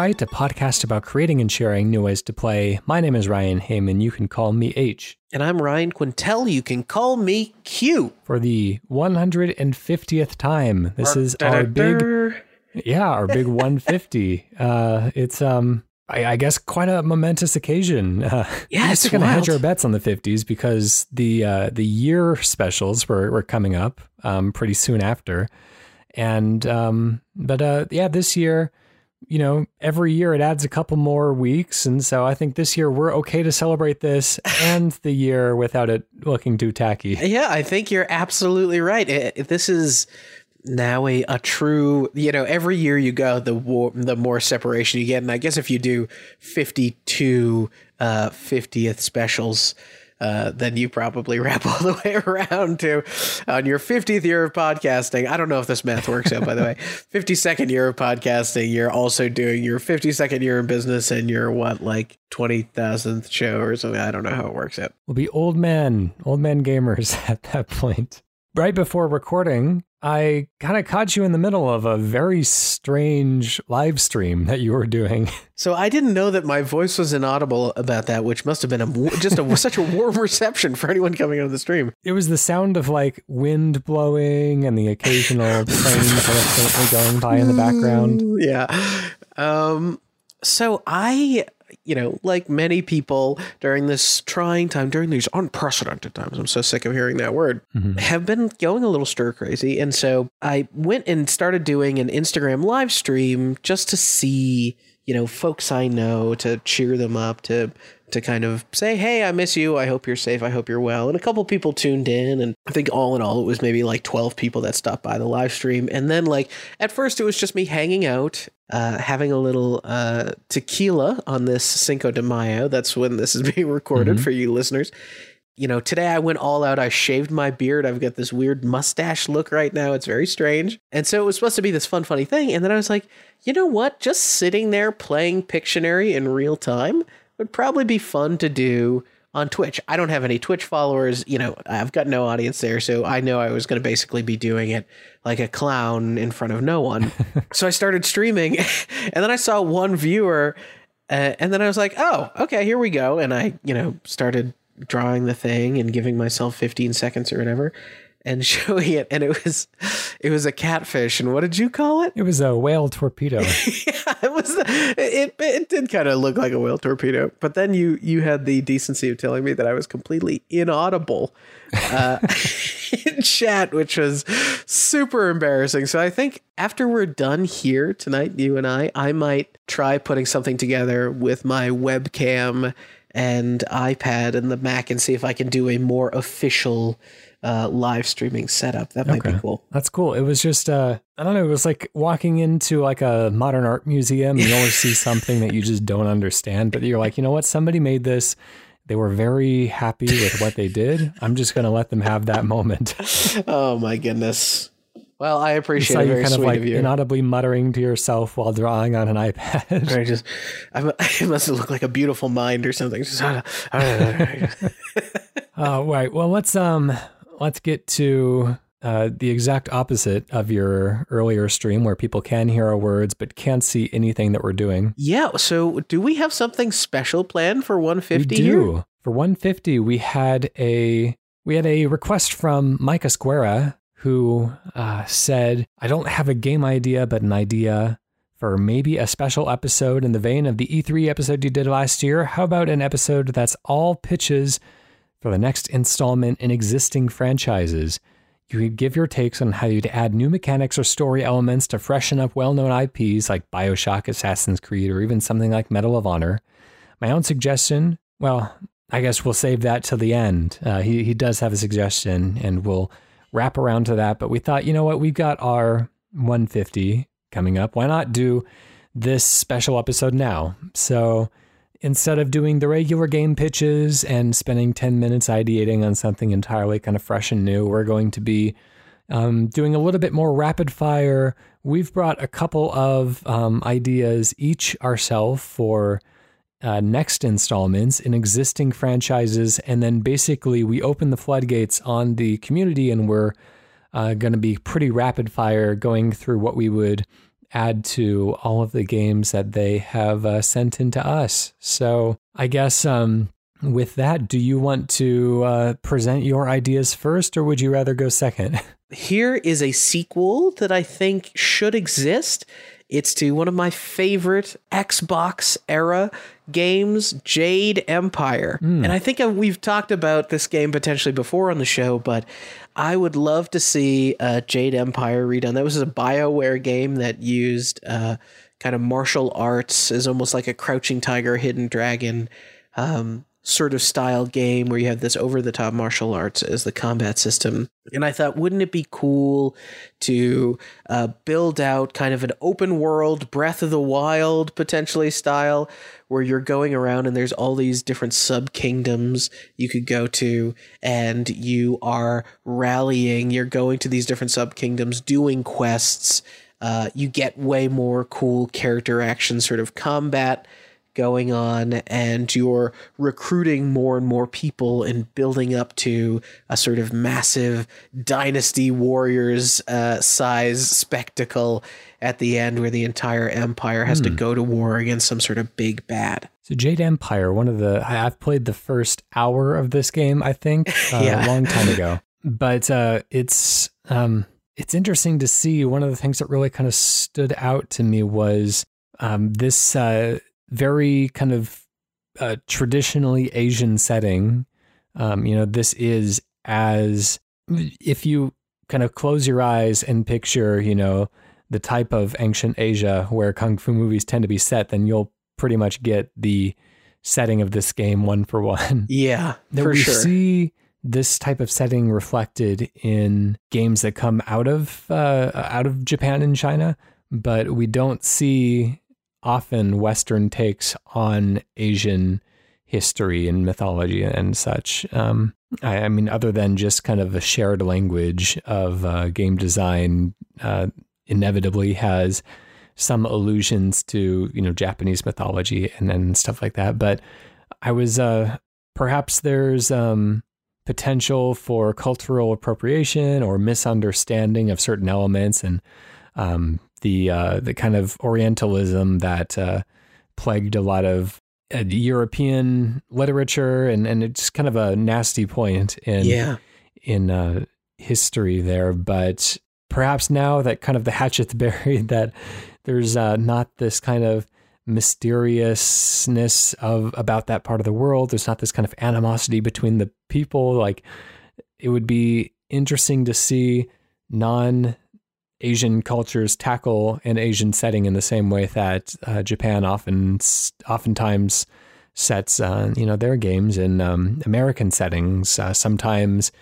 Playwright, a podcast about creating and sharing new ways to play. My name is Ryan Heyman. You can call me H. And I'm Ryan Quintel. You can call me Q. For the 150th time, this is our big, yeah, our big 150. uh, it's um, I, I, guess quite a momentous occasion. Uh, yeah, going to hedge our bets on the 50s because the uh, the year specials were were coming up um, pretty soon after, and um, but uh, yeah, this year you know, every year it adds a couple more weeks. And so I think this year we're okay to celebrate this and the year without it looking too tacky. Yeah, I think you're absolutely right. It, this is now a, a true, you know, every year you go, the war, the more separation you get. And I guess if you do 52 uh, 50th specials, uh, then you probably wrap all the way around to on your 50th year of podcasting. I don't know if this math works out, by the way. 52nd year of podcasting, you're also doing your 52nd year in business and your what, like 20,000th show or something. I don't know how it works out. We'll be old men, old men gamers at that point. Right before recording, I kind of caught you in the middle of a very strange live stream that you were doing. So I didn't know that my voice was inaudible about that, which must have been a just a, such a warm reception for anyone coming on the stream. It was the sound of like wind blowing and the occasional train kind of going by in the background. Yeah. Um, so I you know, like many people during this trying time, during these unprecedented times, I'm so sick of hearing that word, mm-hmm. have been going a little stir crazy. And so I went and started doing an Instagram live stream just to see, you know, folks I know, to cheer them up, to to kind of say, "Hey, I miss you. I hope you're safe. I hope you're well." And a couple people tuned in, and I think all in all, it was maybe like 12 people that stopped by the live stream. And then, like at first, it was just me hanging out, uh, having a little uh, tequila on this Cinco de Mayo. That's when this is being recorded mm-hmm. for you listeners. You know, today I went all out. I shaved my beard. I've got this weird mustache look right now. It's very strange. And so it was supposed to be this fun, funny thing. And then I was like, you know what? Just sitting there playing Pictionary in real time would probably be fun to do on Twitch. I don't have any Twitch followers, you know, I've got no audience there, so I know I was going to basically be doing it like a clown in front of no one. so I started streaming and then I saw one viewer uh, and then I was like, "Oh, okay, here we go." And I, you know, started drawing the thing and giving myself 15 seconds or whatever and showing it and it was it was a catfish and what did you call it? It was a whale torpedo. Yeah it was it, it did kind of look like a whale torpedo but then you you had the decency of telling me that i was completely inaudible uh, in chat which was super embarrassing. So i think after we're done here tonight you and i i might try putting something together with my webcam and ipad and the mac and see if i can do a more official uh, live streaming setup. That might okay. be cool. That's cool. It was just uh, I don't know. It was like walking into like a modern art museum. And you always see something that you just don't understand, but you're like, you know what? Somebody made this. They were very happy with what they did. I'm just going to let them have that moment. oh my goodness. Well, I appreciate it. Very kind of like of you. inaudibly muttering to yourself while drawing on an iPad. I just, I, I must look like a beautiful mind or something. Just, uh, right. Well, let's um, let's get to uh, the exact opposite of your earlier stream where people can hear our words but can't see anything that we're doing. Yeah. So, do we have something special planned for 150? We do. Here? For 150, we had a we had a request from Micah Esquera who uh, said, "I don't have a game idea, but an idea." For maybe a special episode in the vein of the E3 episode you did last year. How about an episode that's all pitches for the next installment in existing franchises. You could give your takes on how you'd add new mechanics or story elements to freshen up well known IPs like Bioshock, Assassin's Creed, or even something like Medal of Honor. My own suggestion, well, I guess we'll save that till the end. Uh, he, he does have a suggestion and we'll wrap around to that. But we thought, you know what, we've got our 150 coming up. Why not do this special episode now? So instead of doing the regular game pitches and spending 10 minutes ideating on something entirely kind of fresh and new, we're going to be um, doing a little bit more rapid fire. We've brought a couple of um, ideas each ourselves for uh, next installments in existing franchises. And then basically, we open the floodgates on the community and we're uh, going to be pretty rapid fire going through what we would add to all of the games that they have uh, sent into us. So I guess um, with that, do you want to uh, present your ideas first, or would you rather go second? Here is a sequel that I think should exist. It's to one of my favorite Xbox era games, Jade Empire. Mm. And I think we've talked about this game potentially before on the show, but I would love to see uh, Jade Empire redone. That was a BioWare game that used uh, kind of martial arts as almost like a crouching tiger, hidden dragon. Um, sort of style game where you have this over the top martial arts as the combat system. And I thought, wouldn't it be cool to uh, build out kind of an open world, Breath of the Wild potentially style, where you're going around and there's all these different sub kingdoms you could go to, and you are rallying, you're going to these different sub kingdoms, doing quests. Uh, you get way more cool character action sort of combat going on and you're recruiting more and more people and building up to a sort of massive dynasty warriors uh, size spectacle at the end where the entire empire has to hmm. go to war against some sort of big bad. So Jade Empire, one of the I've played the first hour of this game, I think, uh, yeah. a long time ago. But uh, it's um, it's interesting to see. One of the things that really kind of stood out to me was um, this uh, very kind of uh, traditionally Asian setting. Um, you know, this is as if you kind of close your eyes and picture, you know, the type of ancient Asia where kung fu movies tend to be set, then you'll pretty much get the setting of this game one for one. Yeah, that for we sure. see this type of setting reflected in games that come out of uh, out of Japan and China, but we don't see often Western takes on Asian history and mythology and such. Um, I, I, mean, other than just kind of a shared language of uh, game design, uh, inevitably has some allusions to you know Japanese mythology and then stuff like that. But I was uh, perhaps there's um, potential for cultural appropriation or misunderstanding of certain elements and um, the uh, the kind of Orientalism that uh, plagued a lot of uh, European literature, and and it's kind of a nasty point in yeah. in uh, history there. But perhaps now that kind of the hatchet's buried, that there's uh, not this kind of mysteriousness of about that part of the world. There's not this kind of animosity between the people. Like it would be interesting to see non Asian cultures tackle an Asian setting in the same way that uh, Japan often oftentimes sets uh, you know their games in um, American settings, uh, sometimes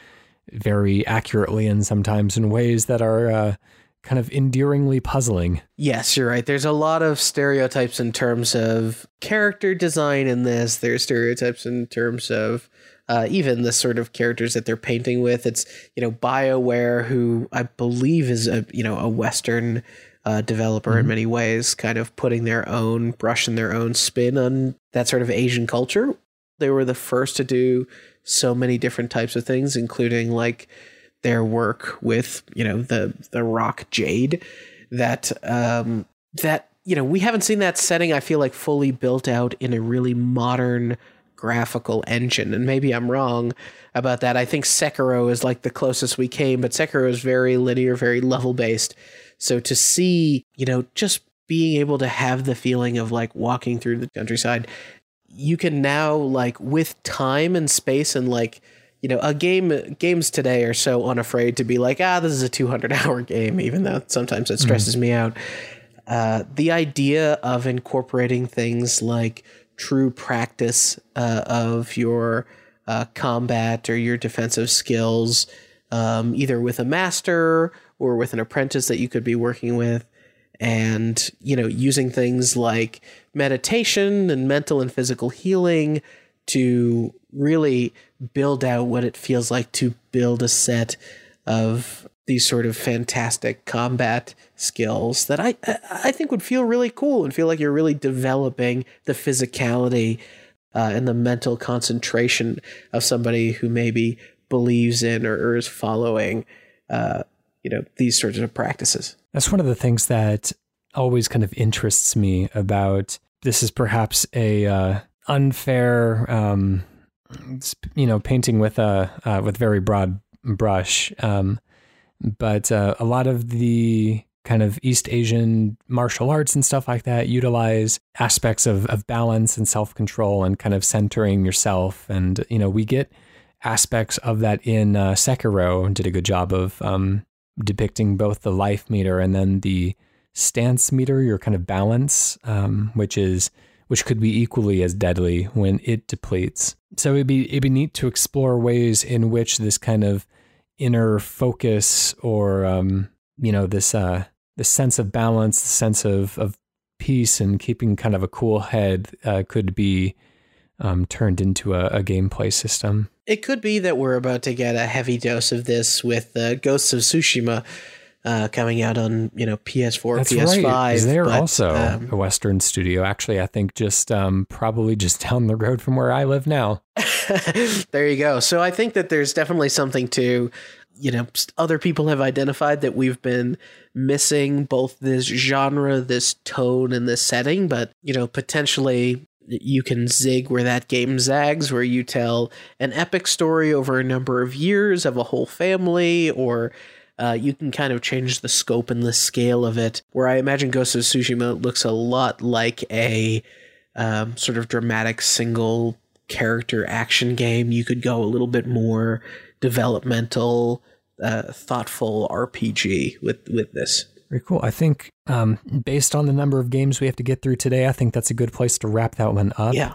very accurately and sometimes in ways that are uh, kind of endearingly puzzling. Yes, you're right. There's a lot of stereotypes in terms of character design in this. There's stereotypes in terms of uh, even the sort of characters that they're painting with. It's you know Bioware, who I believe is a you know a Western uh, developer mm-hmm. in many ways, kind of putting their own brush and their own spin on that sort of Asian culture. They were the first to do so many different types of things, including like their work with you know the the rock jade that um, that you know we haven't seen that setting. I feel like fully built out in a really modern graphical engine. And maybe I'm wrong about that. I think Sekiro is like the closest we came, but Sekiro is very linear, very level based. So to see, you know, just being able to have the feeling of like walking through the countryside, you can now like with time and space and like you know a game games today are so unafraid to be like ah this is a 200 hour game even though sometimes it stresses mm-hmm. me out uh, the idea of incorporating things like true practice uh, of your uh, combat or your defensive skills, um, either with a master or with an apprentice that you could be working with. And, you know, using things like meditation and mental and physical healing to really build out what it feels like to build a set of these sort of fantastic combat skills that I I think would feel really cool and feel like you're really developing the physicality uh, and the mental concentration of somebody who maybe believes in or, or is following uh, you know these sorts of practices. That's one of the things that always kind of interests me about this is perhaps a uh, unfair, um, you know, painting with a uh, with very broad brush. Um, but uh, a lot of the kind of East Asian martial arts and stuff like that utilize aspects of, of balance and self control and kind of centering yourself. And, you know, we get aspects of that in uh, Sekiro, did a good job of um, depicting both the life meter and then the stance meter, your kind of balance, um, which is which could be equally as deadly when it depletes. So it'd be it'd be neat to explore ways in which this kind of inner focus or um, you know this uh, the sense of balance, the sense of, of peace and keeping kind of a cool head uh, could be um, turned into a, a, gameplay system. It could be that we're about to get a heavy dose of this with uh, Ghosts of Tsushima uh, coming out on you know PS4, That's PS5. Right. They're but, also um, a Western studio. Actually, I think just um, probably just down the road from where I live now. there you go. So I think that there's definitely something to you know other people have identified that we've been missing both this genre this tone and this setting but you know potentially you can zig where that game zags where you tell an epic story over a number of years of a whole family or uh, you can kind of change the scope and the scale of it where i imagine ghost of tsushima looks a lot like a um, sort of dramatic single character action game you could go a little bit more developmental, uh, thoughtful RPG with with this. Very cool. I think um, based on the number of games we have to get through today, I think that's a good place to wrap that one up. Yeah.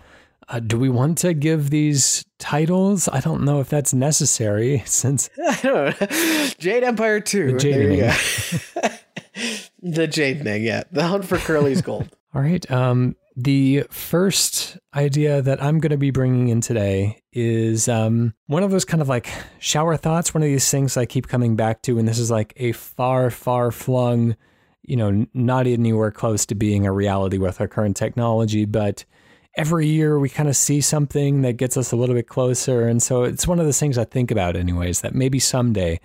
Uh, do we want to give these titles? I don't know if that's necessary since I don't know. Jade Empire 2. The the Jadening, yeah. The Hunt for Curly's Gold. All right. Um, the first idea that I'm going to be bringing in today is um, one of those kind of like shower thoughts, one of these things I keep coming back to. And this is like a far, far flung, you know, not anywhere close to being a reality with our current technology. But every year we kind of see something that gets us a little bit closer. And so it's one of those things I think about, anyways, that maybe someday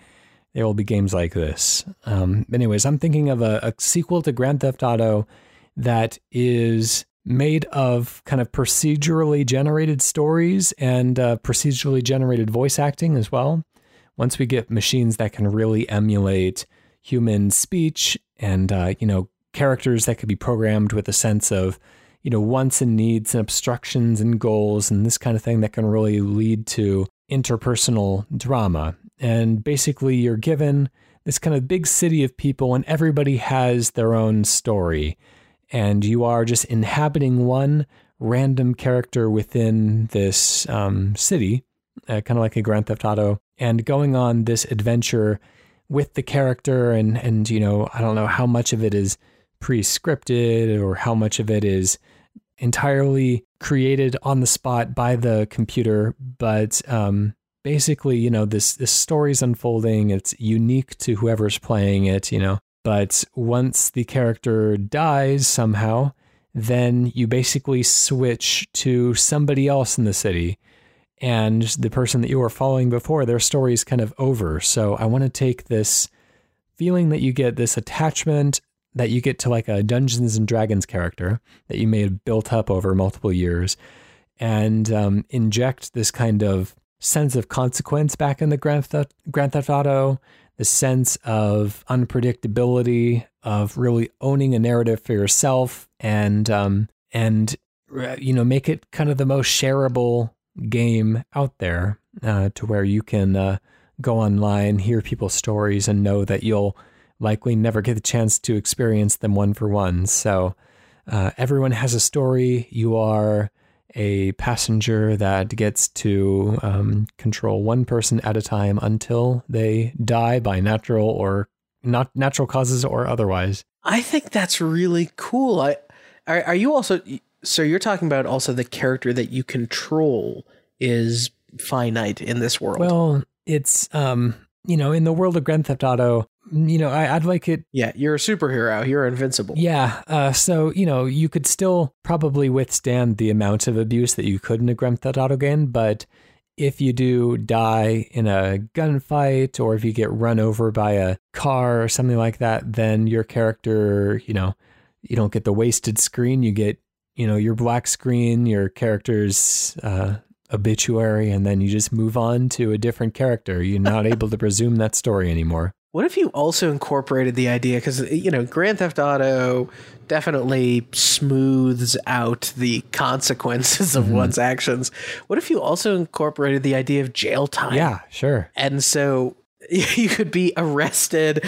there will be games like this. Um, anyways, I'm thinking of a, a sequel to Grand Theft Auto that is made of kind of procedurally generated stories and uh, procedurally generated voice acting as well. Once we get machines that can really emulate human speech and uh, you know characters that could be programmed with a sense of you know wants and needs and obstructions and goals and this kind of thing that can really lead to interpersonal drama. And basically, you're given this kind of big city of people, and everybody has their own story and you are just inhabiting one random character within this um, city, uh, kind of like a Grand Theft Auto, and going on this adventure with the character. And and you know, I don't know how much of it is pre-scripted or how much of it is entirely created on the spot by the computer, but um, basically, you know, this this story's unfolding. It's unique to whoever's playing it. You know, but once the character dies somehow, then you basically switch to somebody else in the city. And the person that you were following before, their story is kind of over. So I want to take this feeling that you get, this attachment that you get to like a Dungeons and Dragons character that you may have built up over multiple years, and um, inject this kind of sense of consequence back in the Grand Theft, Grand Theft Auto, the sense of unpredictability, of really owning a narrative for yourself, and um, and uh, you know make it kind of the most shareable game out there, uh, to where you can uh, go online, hear people's stories, and know that you'll likely never get the chance to experience them one for one. So uh, everyone has a story. You are a passenger that gets to um, control one person at a time until they die by natural or not natural causes or otherwise. I think that's really cool. I are, are you also so you're talking about also the character that you control is finite in this world. Well, it's um you know in the world of Grand Theft Auto, you know, I, would like it. Yeah, you're a superhero. You're invincible. Yeah. Uh, so, you know, you could still probably withstand the amount of abuse that you could in a Grand Theft Auto game, but if you do die in a gunfight or if you get run over by a car or something like that, then your character, you know, you don't get the wasted screen. You get, you know, your black screen, your character's uh, obituary, and then you just move on to a different character. You're not able to resume that story anymore. What if you also incorporated the idea? Because, you know, Grand Theft Auto definitely smooths out the consequences of mm-hmm. one's actions. What if you also incorporated the idea of jail time? Yeah, sure. And so you could be arrested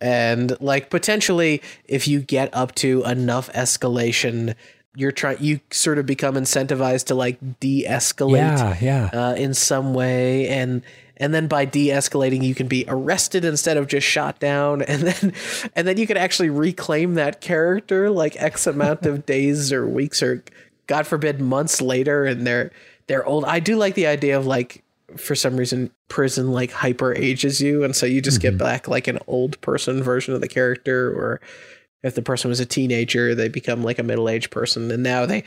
and like potentially if you get up to enough escalation you're trying you sort of become incentivized to like de-escalate yeah, yeah. Uh, in some way and and then by de-escalating you can be arrested instead of just shot down. And then and then you can actually reclaim that character like x amount of days or weeks or god forbid months later and they're they're old i do like the idea of like for some reason prison like hyper ages you. And so you just mm-hmm. get back like an old person version of the character or if the person was a teenager they become like a middle-aged person. And now they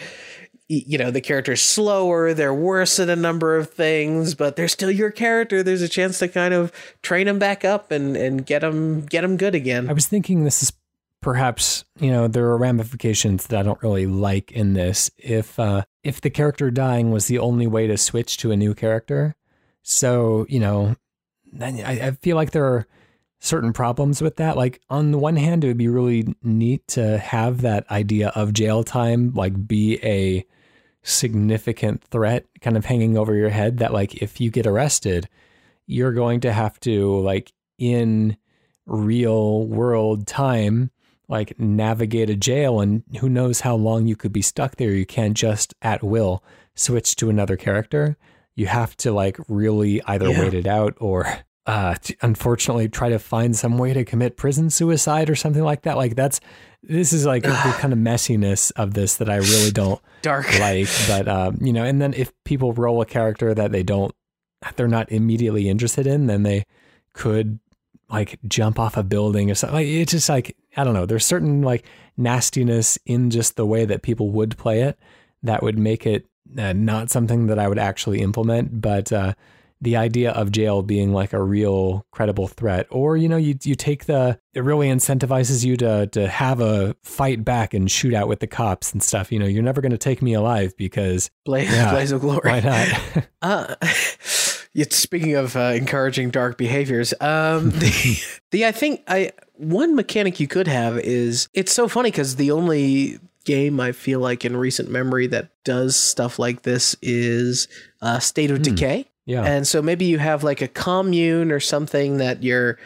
you know the character's slower they're worse at a number of things but they're still your character. There's a chance to kind of train them back up and and get them get them good again. I was thinking this is perhaps you know there are ramifications that i don't really like in this. If uh if the character dying was the only way to switch to a new character so you know I, I feel like there are certain problems with that. Like on the one hand, it would be really neat to have that idea of jail time like be a significant threat kind of hanging over your head that like if you get arrested, you're going to have to like in real world time like navigate a jail and who knows how long you could be stuck there. You can't just at will switch to another character. You have to like really either yeah. wait it out or uh, unfortunately try to find some way to commit prison suicide or something like that. Like that's this is like the kind of messiness of this that I really don't dark like. But um, you know, and then if people roll a character that they don't, they're not immediately interested in, then they could like jump off a building or something. Like, it's just like I don't know. There's certain like nastiness in just the way that people would play it that would make it uh, not something that I would actually implement. But uh, the idea of jail being like a real credible threat or you know you you take the it really incentivizes you to to have a fight back and shoot out with the cops and stuff you know you're never going to take me alive because blaze, yeah, blaze of glory why not uh, speaking of uh, encouraging dark behaviors um the, the i think i one mechanic you could have is it's so funny because the only game I feel like in recent memory that does stuff like this is uh, State of mm. Decay. Yeah. And so maybe you have like a commune or something that you're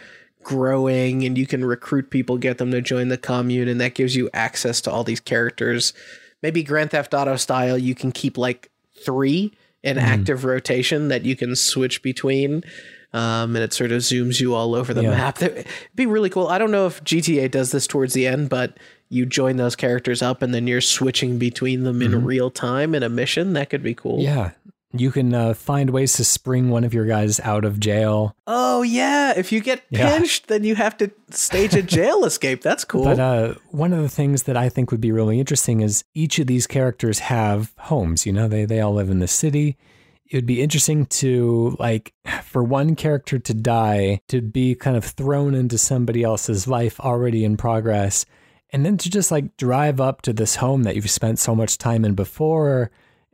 growing and you can recruit people, get them to join the commune, and that gives you access to all these characters. Maybe Grand Theft Auto style, you can keep like three in mm. active rotation that you can switch between. Um, and it sort of zooms you all over the yeah. map. That'd be really cool. I don't know if GTA does this towards the end, but you join those characters up and then you're switching between them mm-hmm. in real time in a mission. That could be cool. Yeah, you can uh, find ways to spring one of your guys out of jail. Oh yeah, if you get pinched, yeah. then you have to stage a jail escape. That's cool. But uh, one of the things that I think would be really interesting is each of these characters have homes. You know, they they all live in the city. It would be interesting to like for one character to die to be kind of thrown into somebody else's life already in progress, and then to just like drive up to this home that you've spent so much time in before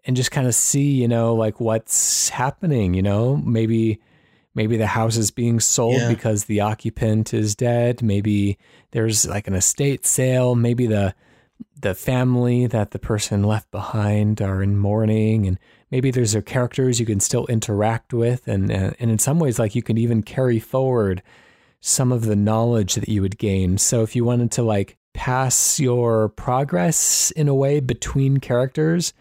and just kind of see, you know, like what's happening, you know, maybe maybe the house is being sold yeah. because the occupant is dead, maybe there's like an estate sale, maybe the the family that the person left behind are in mourning and maybe there's their characters you can still interact with and and in some ways like you can even carry forward some of the knowledge that you would gain. So if you wanted to like pass your progress in a way between characters,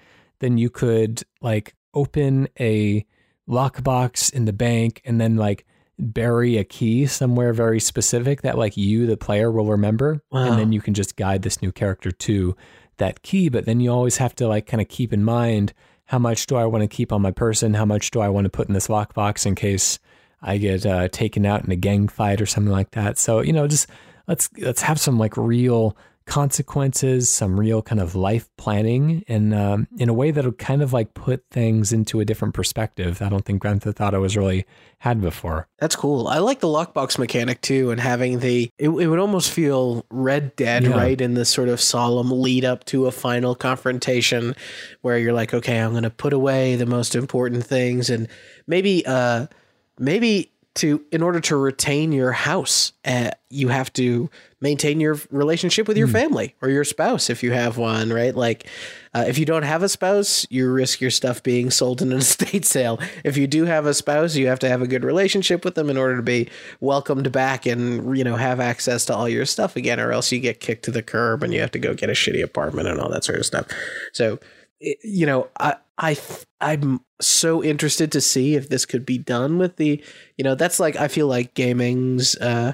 then you could like open a lockbox in the bank and then like bury a key somewhere very specific that like you the player will remember. Wow. and then you can just guide this new character to that key but then you always have to like kind of keep in mind how much do I want to keep on my person? How much do I want to put in this lockbox in case I get uh, taken out in a gang fight or something like that? So you know just let's let's have some like real consequences, some real kind of life planning, and um, in a way that'll kind of like put things into a different perspective. I don't think Grand Theft Auto has really had before. That's cool. I like the lockbox mechanic too, and having the it, it would almost feel Red Dead, yeah. right, in this sort of solemn lead up to a final confrontation, where you're like, okay, I'm going to put away the most important things, and maybe, uh, maybe to in order to retain your house uh, you have to maintain your relationship with your mm. family or your spouse if you have one right? Like uh, if you don't have a spouse you risk your stuff being sold in an estate sale. If you do have a spouse you have to have a good relationship with them in order to be welcomed back and you know have access to all your stuff again or else you get kicked to the curb and you have to go get a shitty apartment and all that sort of stuff. So you know, I I I'm so interested to see if this could be done with the, you know, that's like I feel like gaming's uh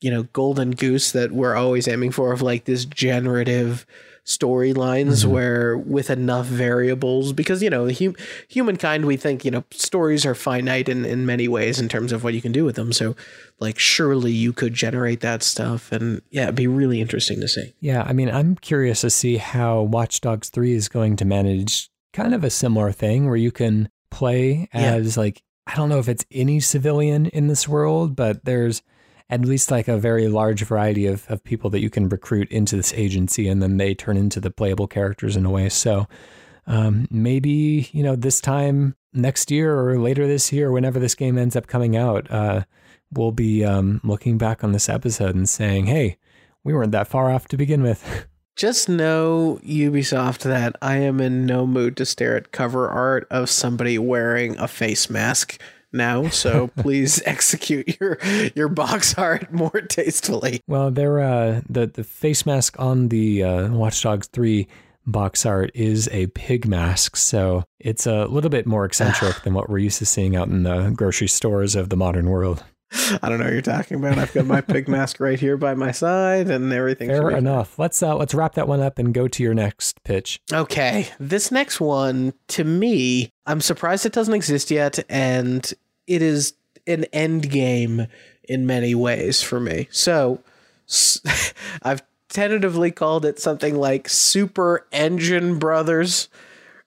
you know, golden goose that we're always aiming for of like this generative storylines mm-hmm. where with enough variables because you know hum, humankind we think you know stories are finite in in many ways in terms of what you can do with them so like surely you could generate that stuff and yeah it'd be really interesting to see yeah i mean i'm curious to see how watch dogs 3 is going to manage kind of a similar thing where you can play as yeah. like i don't know if it's any civilian in this world but there's at least like a very large variety of, of people that you can recruit into this agency and then they turn into the playable characters in a way. So um, maybe, you know, this time next year or later this year, whenever this game ends up coming out, uh, we'll be um, looking back on this episode and saying, hey, we weren't that far off to begin with. Just know, Ubisoft, that I am in no mood to stare at cover art of somebody wearing a face mask now, so please execute your your box art more tastefully. Well, there uh, the the face mask on the uh, Watch Dogs three box art is a pig mask, so it's a little bit more eccentric than what we're used to seeing out in the grocery stores of the modern world. I don't know what you're talking about. I've got my pig mask right here by my side and everything. Fair enough. Let's uh, let's wrap that one up and go to your next pitch. Okay. This next one, to me, I'm surprised it doesn't exist yet, and it is an end game in many ways for me. So I've tentatively called it something like Super Engine Brothers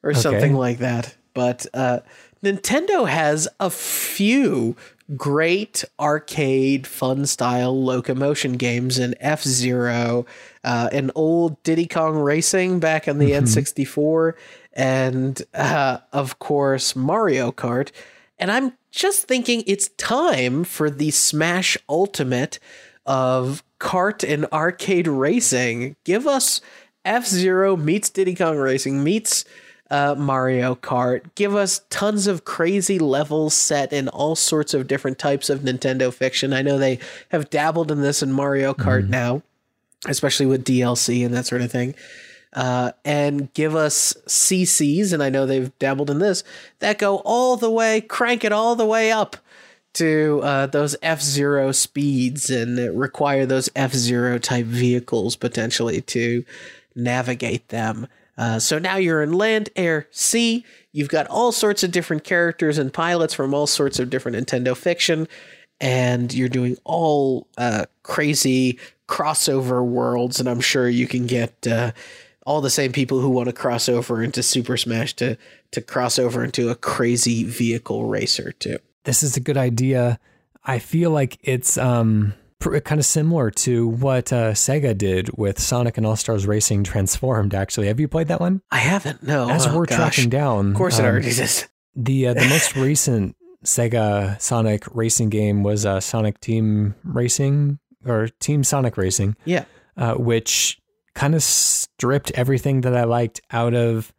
or okay. something like that. But uh, Nintendo has a few great arcade fun style locomotion games in F Zero, uh, an old Diddy Kong Racing back on the mm-hmm. N64, and uh, of course Mario Kart. And I'm just thinking it's time for the Smash Ultimate of kart and arcade racing. Give us F Zero meets Diddy Kong Racing meets uh, Mario Kart. Give us tons of crazy levels set in all sorts of different types of Nintendo fiction. I know they have dabbled in this in Mario Kart mm. now, especially with DLC and that sort of thing uh, and give us CCs, and I know they've dabbled in this, that go all the way, crank it all the way up to uh, those F Zero speeds and require those F Zero type vehicles potentially to navigate them. Uh, so now you're in land, air, sea. You've got all sorts of different characters and pilots from all sorts of different Nintendo fiction, and you're doing all uh, crazy crossover worlds. And I'm sure you can get uh, all the same people who want to cross over into Super Smash to to cross over into a crazy vehicle racer too. This is a good idea. I feel like it's um kind of similar to what uh, Sega did with Sonic and All Stars Racing Transformed. Actually, have you played that one? I haven't. No. As oh, we're gosh. tracking down, of course it um, already is. The uh, the most recent Sega Sonic racing game was uh, Sonic Team Racing or Team Sonic Racing. Yeah. Uh, which kind of stripped everything that I liked out of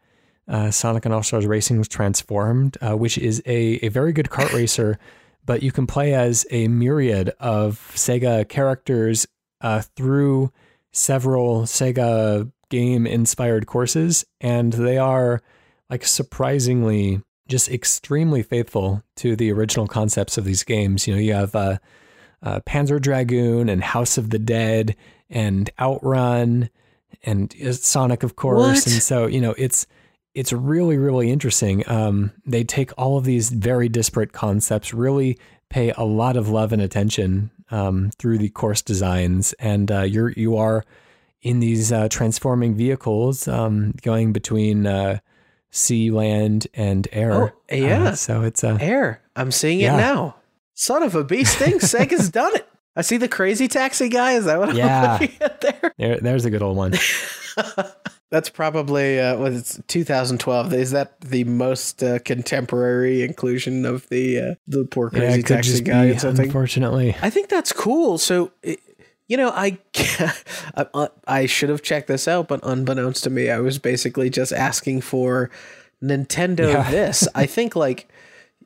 uh, Sonic and All Stars Racing Transformed, uh, which is a, a very good kart racer, but you can play as a myriad of Sega characters uh, through several Sega game inspired courses, and they are like surprisingly just extremely faithful to the original concepts of these games. You know, you have uh, uh, Panzer Dragoon and House of the Dead and Outrun and Sonic, of course. What? And so, you know, it's it's really, really interesting. Um, they take all of these very disparate concepts, really pay a lot of love and attention um, through the course designs, and uh, you're you are in these uh, transforming vehicles, um, going between uh, sea, land, and air. Oh, yeah. Uh, so it's a Air. I'm seeing Yeah. it now. Son of a beast thing. Sega's done it. I see the crazy taxi guy. Is that what Yeah. I'm looking at there? there. There's a good old one. That's probably uh, it's 2012. Is that the most uh, contemporary inclusion of the uh, the poor yeah, crazy could taxi guy be, unfortunately. I think that's cool. So, you know, I I, I should have checked this out, but unbeknownst to me, I was basically just asking for Nintendo Yeah. this. I think like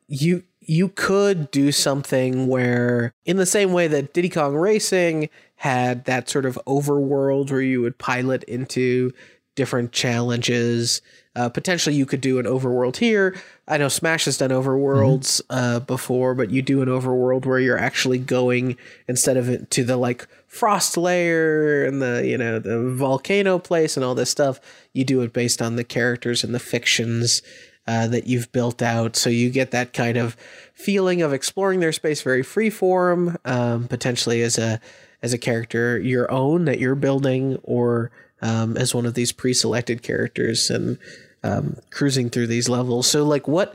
you you could do something where in the same way that Diddy Kong Racing had that sort of overworld where you would pilot into different challenges. Uh, potentially, you could do an overworld here. I know Smash has done overworlds uh, before, but you do an overworld where you're actually going instead of it to the like frost layer and the you know the volcano place and all this stuff. You do it based on the characters and the fictions uh, that you've built out. So you get that kind of feeling of exploring their space very freeform, um, potentially as a as a character your own that you're building, or um, as one of these pre-selected characters and um, cruising through these levels. So like what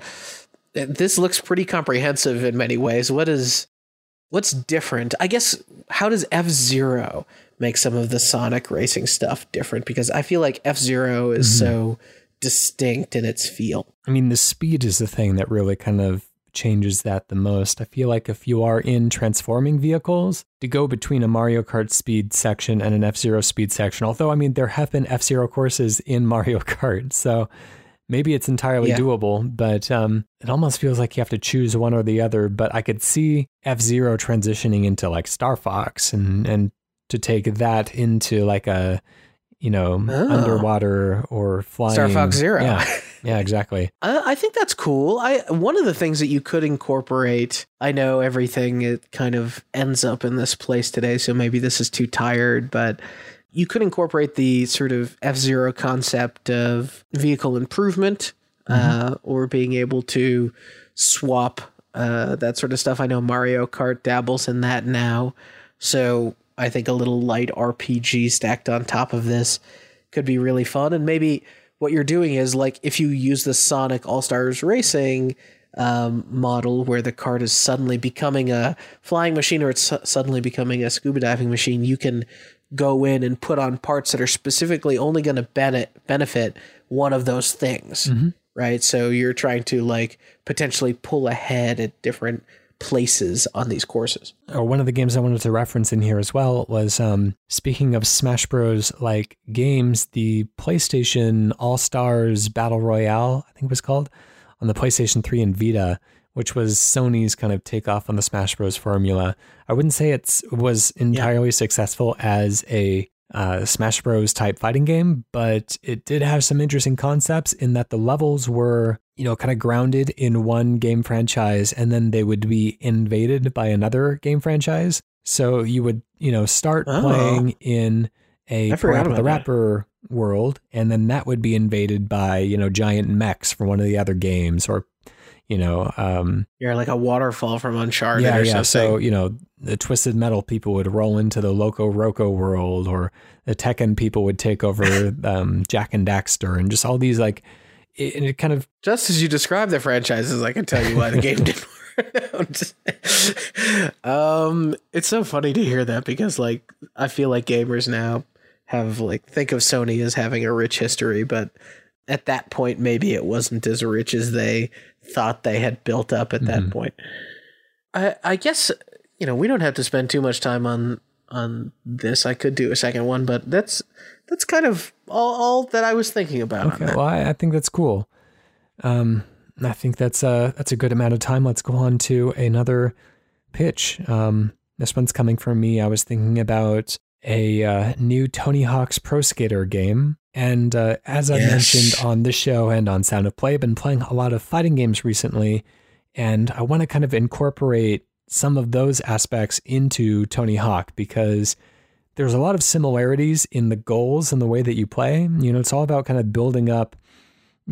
this looks pretty comprehensive in many ways. What is what's different? I guess how does F Zero make some of the Sonic racing stuff different? Because I feel like F Zero is so distinct in its feel. I mean, the speed is the thing that really kind of changes that the most. I feel like if you are in transforming vehicles, to go between a Mario Kart speed section and an F Zero speed section, although, I mean, there have been F Zero courses in Mario Kart, so maybe it's entirely Yeah. doable, but um, it almost feels like you have to choose one or the other. But I could see F Zero transitioning into like Star Fox and, and to take that into like a you know, Oh. underwater or flying. Star Fox Zero. Yeah, yeah, exactly. I, I think that's cool. I one of the things that you could incorporate. I know everything it kind of ends up in this place today, so maybe this is too tired, but you could incorporate the sort of F Zero concept of vehicle improvement, uh, or being able to swap uh, that sort of stuff. I know Mario Kart dabbles in that now, so I think a little light RPG stacked on top of this could be really fun. And maybe what you're doing is like if you use the Sonic All Stars Racing um, model where the cart is suddenly becoming a flying machine or it's suddenly becoming a scuba diving machine, you can go in and put on parts that are specifically only going to benefit benefit one of those things, right? So you're trying to like potentially pull ahead at different places on these courses. or one of the games I wanted to reference in here as well was um, speaking of Smash Bros. like games, the PlayStation All Stars Battle Royale, I think it was called, on the PlayStation 3 and Vita, which was Sony's kind of takeoff on the Smash Bros. formula. I wouldn't say it was entirely successful as a uh, Smash Bros. type fighting game, but it did have some interesting concepts in that the levels were, you know, kind of grounded in one game franchise and then they would be invaded by another game franchise. So you would, you know, start Oh. playing in a the that. Rapper world, and then that would be invaded by, you know, giant mechs from one of the other games or, you know, um, You're like a waterfall from Uncharted yeah, or yeah. something. So you know, the Twisted Metal people would roll into the Loco Roco world, or the Tekken people would take over um, Jak and Daxter, and just all these like, it, and it kind of Just as you describe the franchises, I can tell you why the game didn't work. um, it's so funny to hear that because, like, I feel like gamers now have like think of Sony as having a rich history, but at that point, maybe it wasn't as rich as they thought they had built up at that Mhm. point. I, I guess you know we don't have to spend too much time on on this. I could do a second one, but that's that's kind of all, all that I was thinking about. okay. Well, I, I think that's cool. Um, I think that's a that's a good amount of time. Let's go on to another pitch. Um, this one's coming from me. I was thinking about a uh, new Tony Hawk's Pro Skater game. And uh, as I Yes. mentioned on this show and on Sound of Play, I've been playing a lot of fighting games recently. And I want to kind of incorporate some of those aspects into Tony Hawk because there's a lot of similarities in the goals and the way that you play. You know, it's all about kind of building up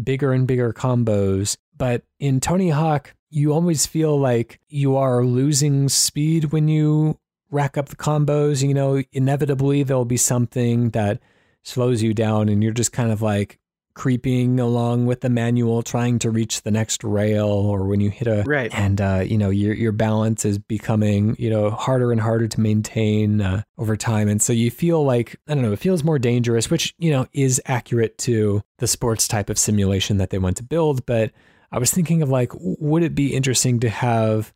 bigger and bigger combos. But in Tony Hawk, you always feel like you are losing speed when you rack up the combos, you know, inevitably there'll be something that slows you down and you're just kind of like creeping along with the manual trying to reach the next rail or when you hit a right. and uh, you know your your balance is becoming you know harder and harder to maintain uh, over time. And so you feel like i don't know it feels more dangerous which you know is accurate to the sports type of simulation that they want to build. But i was thinking of like would it be interesting to have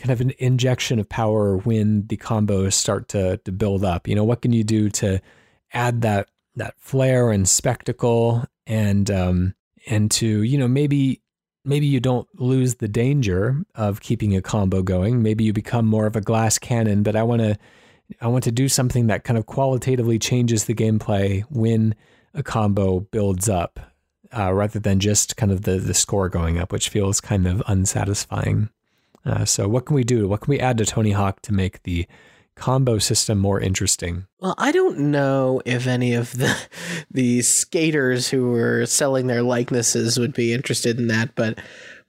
kind of an injection of power when the combos start to to build up. You know what can you do to add that that flair and spectacle and um and to you know maybe maybe you don't lose the danger of keeping a combo going. Maybe you become more of a glass cannon but i want to i want to do something that kind of qualitatively changes the gameplay when a combo builds up uh, rather than just kind of the the score going up which feels kind of unsatisfying uh, so what can we do what can we add to tony hawk to make the combo system more interesting? Well, I don't know if any of the the skaters who were selling their likenesses would be interested in that, but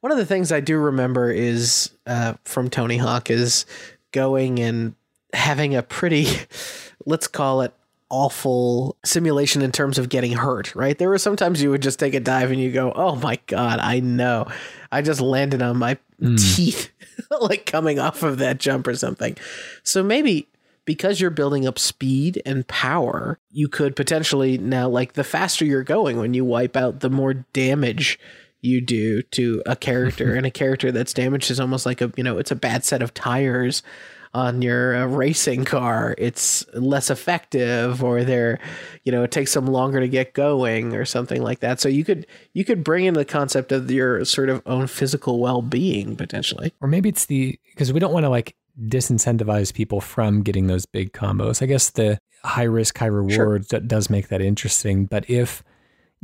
one of the things I do remember is uh, from Tony Hawk is going and having a pretty, let's call it awful simulation in terms of getting hurt, right? There were sometimes you would just take a dive and you go, oh my God, I know. I just landed on my mm. teeth, like coming off of that jump or something. So maybe because you're building up speed and power, you could potentially now, like the faster you're going when you wipe out, the more damage you do to a character. and a character that's damaged is almost like a, you know, it's a bad set of tires on your uh, racing car, it's less effective, or they're, you know, it takes them longer to get going, or something like that. So you could you could bring in the concept of your sort of own physical well being potentially, or maybe it's the because we don't want to like disincentivize people from getting those big combos. I guess the high risk, high reward sure. does make that interesting. But if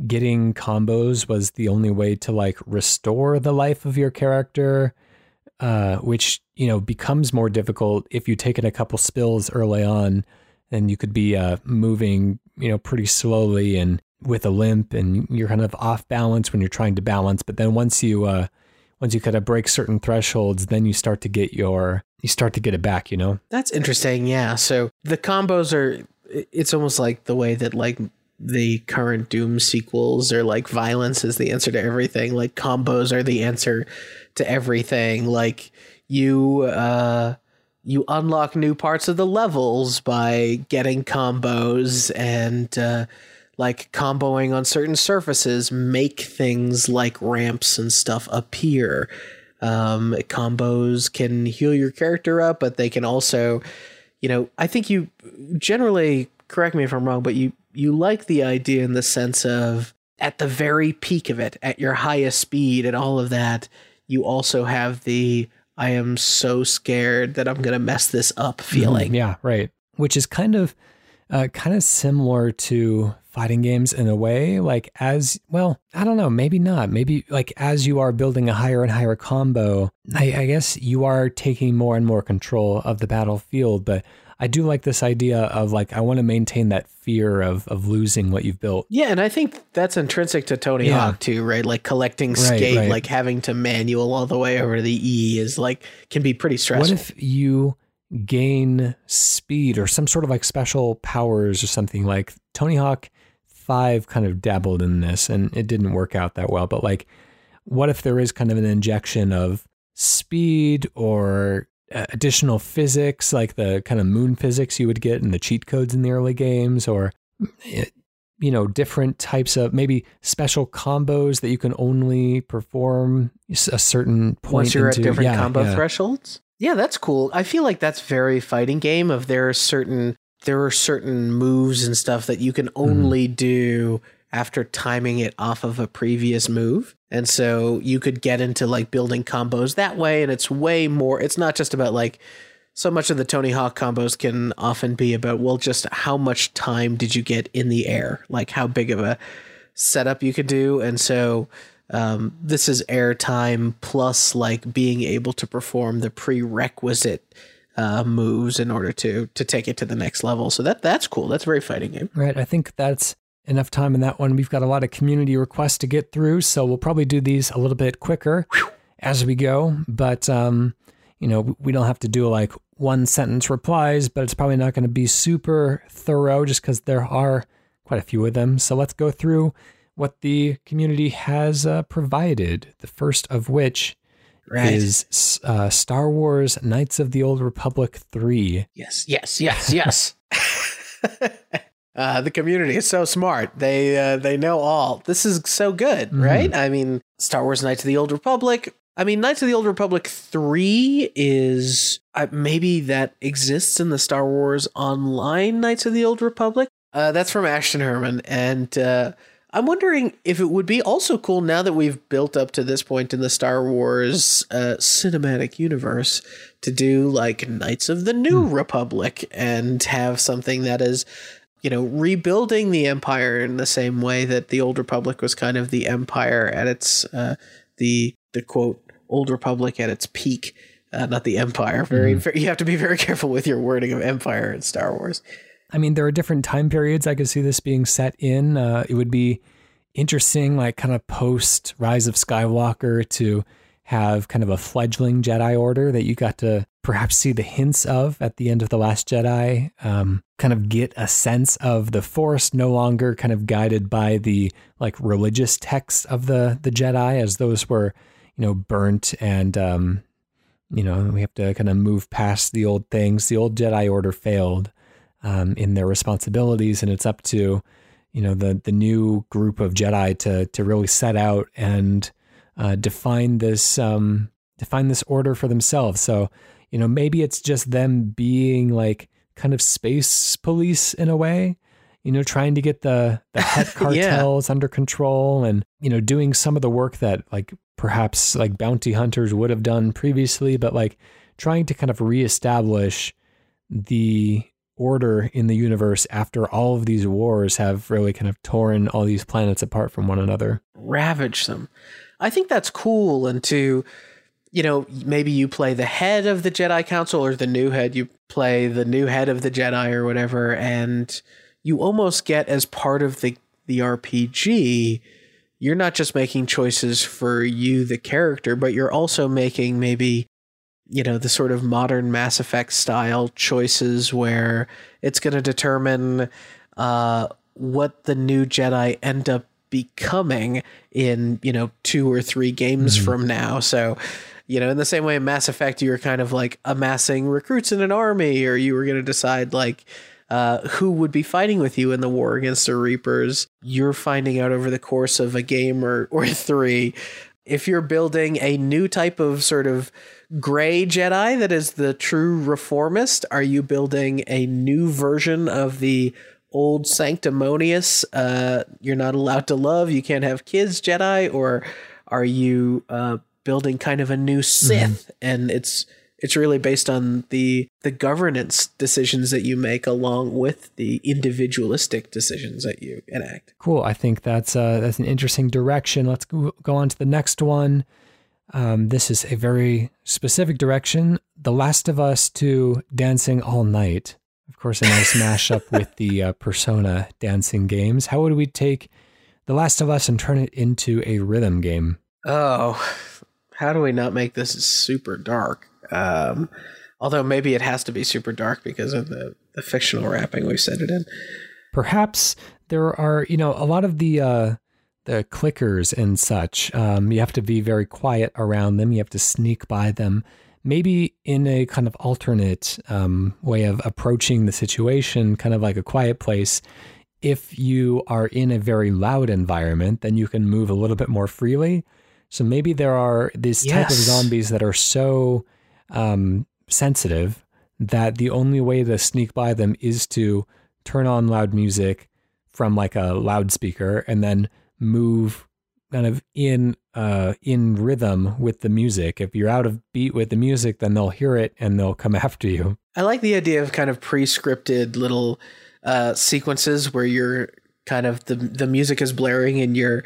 getting combos was the only way to like restore the life of your character, uh, which you know becomes more difficult if you take in a couple spills early on, and you could be uh, moving you know pretty slowly and with a limp, and you're kind of off balance when you're trying to balance. But then once you uh, once you kind of break certain thresholds, then you start to get your you start to get it back. You know, that's interesting. Yeah. So the combos are. It's almost like the way that like the current Doom sequels are like violence is the answer to everything. Like combos are the answer to everything. Like you uh you unlock new parts of the levels by getting combos and uh like comboing on certain surfaces make things like ramps and stuff appear. Um, combos can heal your character up, but they can also, you know, I think you generally correct me if I'm wrong, but you you like the idea in the sense of at the very peak of it, at your highest speed and all of that, you also have the I am so scared that I'm going to mess this up mm-hmm. feeling. Mm-hmm. Yeah, right. Which is kind of uh, kind of similar to fighting games in a way. Like as well, I don't know, maybe not. Maybe like as you are building a higher and higher combo, I, I guess you are taking more and more control of the battlefield. But I do like this idea of like I want to maintain that fear of of losing what you've built. Yeah, and I think that's intrinsic to Tony yeah. Hawk too, right? Like collecting skate, right, right. like having to manual all the way over to the E is like can be pretty stressful. What if you gain speed or some sort of like special powers or something like Tony Hawk 5 kind of dabbled in this and it didn't work out that well, but like what if there is kind of an injection of speed or additional physics, like the kind of moon physics you would get in the cheat codes in the early games, or eh, you know, different types of maybe special combos that you can only perform a certain point. Once you're into, at different yeah, combo yeah. thresholds. Yeah, that's cool. I feel like that's very fighting game. Of there are certain there are certain moves and stuff that you can mm-hmm. only mm. do after timing it off of a previous move. And so you could get into like building combos that way. And it's way more, it's not just about like, so much of the Tony Hawk combos can often be about, well, just how much time did you get in the air? Like how big of a setup you could do. And so um, this is air time plus like being able to perform the prerequisite uh, moves in order to to take it to the next level. So that that's cool. That's very fighting game. Right. I think that's enough time in that one. We've got a lot of community requests to get through, so we'll probably do these a little bit quicker as we go. But um, you know, we don't have to do like one sentence replies, but it's probably not going to be super thorough just because there are quite a few of them. So let's go through what the community has uh, provided. The first of which right. is uh, Star Wars Knights of the Old Republic 3. Yes, yes, yes, yes. uh, the community is so smart. They uh, they know all. This is so good, mm-hmm. right? I mean, Star Wars Knights of the Old Republic. I mean, Knights of the Old Republic 3 is uh, maybe that exists in the Star Wars Online Knights of the Old Republic. Uh, that's from Ashton Herman. And uh, I'm wondering if it would be also cool now that we've built up to this point in the Star Wars uh, cinematic universe to do like Knights of the New mm. Republic and have something that is, you know, rebuilding the Empire in the same way that the Old Republic was kind of the Empire at its uh, the the quote Old Republic at its peak, uh, not the Empire. Very, mm. very, you have to be very careful with your wording of Empire in Star Wars. I mean, there are different time periods I could see this being set in. Uh, it would be interesting, like kind of post Rise of Skywalker, to have kind of a fledgling Jedi Order that you got to perhaps see the hints of at the end of The Last Jedi. Um, kind of get a sense of the Force no longer kind of guided by the like religious texts of the the Jedi, as those were, you know, burnt and um, you know, we have to kind of move past the old things. The old Jedi Order failed um, in their responsibilities, and it's up to you know the the new group of Jedi to to really set out and uh, define this um, define this order for themselves. So you know maybe it's just them being like kind of space police in a way. You know, trying to get the the Hutt cartels yeah. under control, and you know, doing some of the work that like perhaps like bounty hunters would have done previously, but like trying to kind of reestablish the order in the universe after all of these wars have really kind of torn all these planets apart from one another. Ravage them. I think that's cool. And to, you know, maybe you play the head of the Jedi Council or the new head, you play the new head of the Jedi or whatever, and you almost get as part of the, the RPG. You're not just making choices for you, the character, but you're also making maybe you know the sort of modern Mass Effect style choices where it's going to determine uh, what the new Jedi end up becoming in you know two or three games mm-hmm. from now. So you know in the same way in Mass Effect you were kind of like amassing recruits in an army, or you were going to decide like. Uh, who would be fighting with you in the war against the Reapers? You're finding out over the course of a game or, or three. If you're building a new type of sort of gray Jedi that is the true reformist? Are you building a new version of the old sanctimonious, uh, you're not allowed to love, you can't have kids Jedi? Or are you uh, building kind of a new Sith mm-hmm. and it's it's really based on the the governance decisions that you make along with the individualistic decisions that you enact. Cool. I think that's uh, that's an interesting direction. Let's go, on to the next one. Um, this is a very specific direction. The Last of Us to Dancing All Night. Of course, a nice mashup with the uh, Persona dancing games. How would we take The Last of Us and turn it into a rhythm game? Oh, how do we not make this super dark? Um, although maybe it has to be super dark because of the, the fictional wrapping we set it in. Perhaps there are, you know, a lot of the uh, the clickers and such. Um, you have to be very quiet around them. You have to sneak by them. Maybe in a kind of alternate um, way of approaching the situation, kind of like a quiet place. If you are in a very loud environment, then you can move a little bit more freely. So maybe there are these yes. type of zombies that are so um, sensitive that the only way to sneak by them is to turn on loud music from like a loudspeaker and then move kind of in uh in rhythm with the music. If you're out of beat with the music, then they'll hear it and they'll come after you. I like the idea of kind of pre-scripted little uh sequences where you're kind of the the music is blaring and you're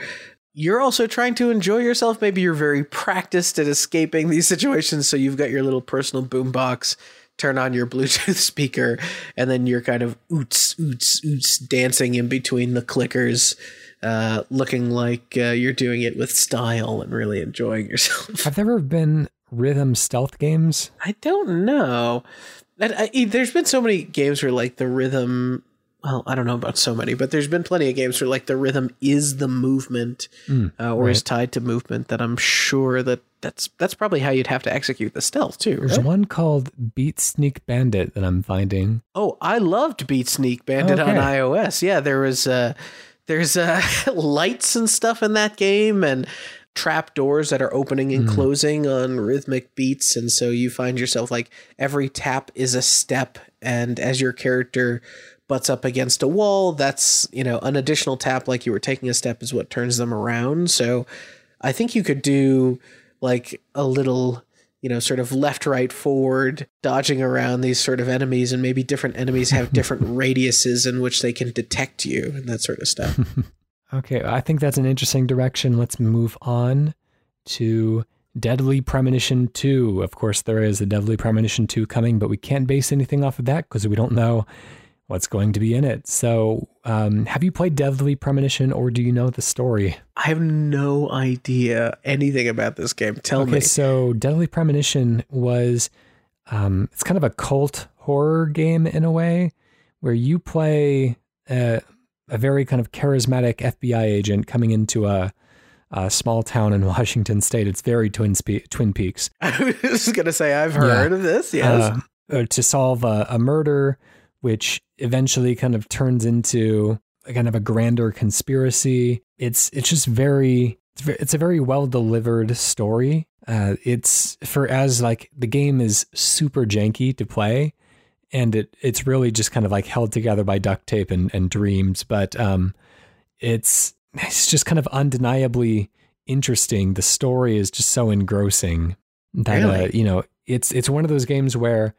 you're also trying to enjoy yourself. Maybe you're very practiced at escaping these situations, so you've got your little personal boombox turn on your Bluetooth speaker, and then you're kind of oots, oots, oots dancing in between the clickers uh, looking like uh, you're doing it with style and really enjoying yourself. I've never been rhythm stealth games? I don't know. I, I, there's been so many games where like the rhythm. Well, I don't know about so many, but there's been plenty of games where like the rhythm is the movement, mm, uh, or right. is tied to movement. That I'm sure that that's that's probably how you'd have to execute the stealth too. There's right? one called Beat Sneak Bandit that I'm finding. Oh, I loved Beat Sneak Bandit okay. on iOS. Yeah, there was uh, there's uh, lights and stuff in that game, and trap doors that are opening and mm. closing on rhythmic beats and so you find yourself like every tap is a step and as your character butts up against a wall that's you know an additional tap like you were taking a step is what turns them around so i think you could do like a little you know sort of left right forward dodging around these sort of enemies and maybe different enemies have different radiuses in which they can detect you and that sort of stuff Okay, I think that's an interesting direction. Let's move on to Deadly Premonition 2. Of course, there is a Deadly Premonition 2 coming, but we can't base anything off of that because we don't know what's going to be in it. So, um, have you played Deadly Premonition or do you know the story? I have no idea anything about this game. Tell okay, me. Okay, so Deadly Premonition was um, it's kind of a cult horror game in a way where you play uh, a very kind of charismatic FBI agent coming into a, a small town in Washington State. It's very Twin, Spe- Twin Peaks. I was going to say I've heard yeah. of this. Yes, uh, uh, to solve a, a murder, which eventually kind of turns into a kind of a grander conspiracy. It's it's just very it's, a very well delivered story. Uh, it's for as like the game is super janky to play and it it's really just kind of like held together by duct tape and, and dreams. But um, it's it's just kind of undeniably interesting. The story is just so engrossing that uh, really? uh, you know it's it's one of those games where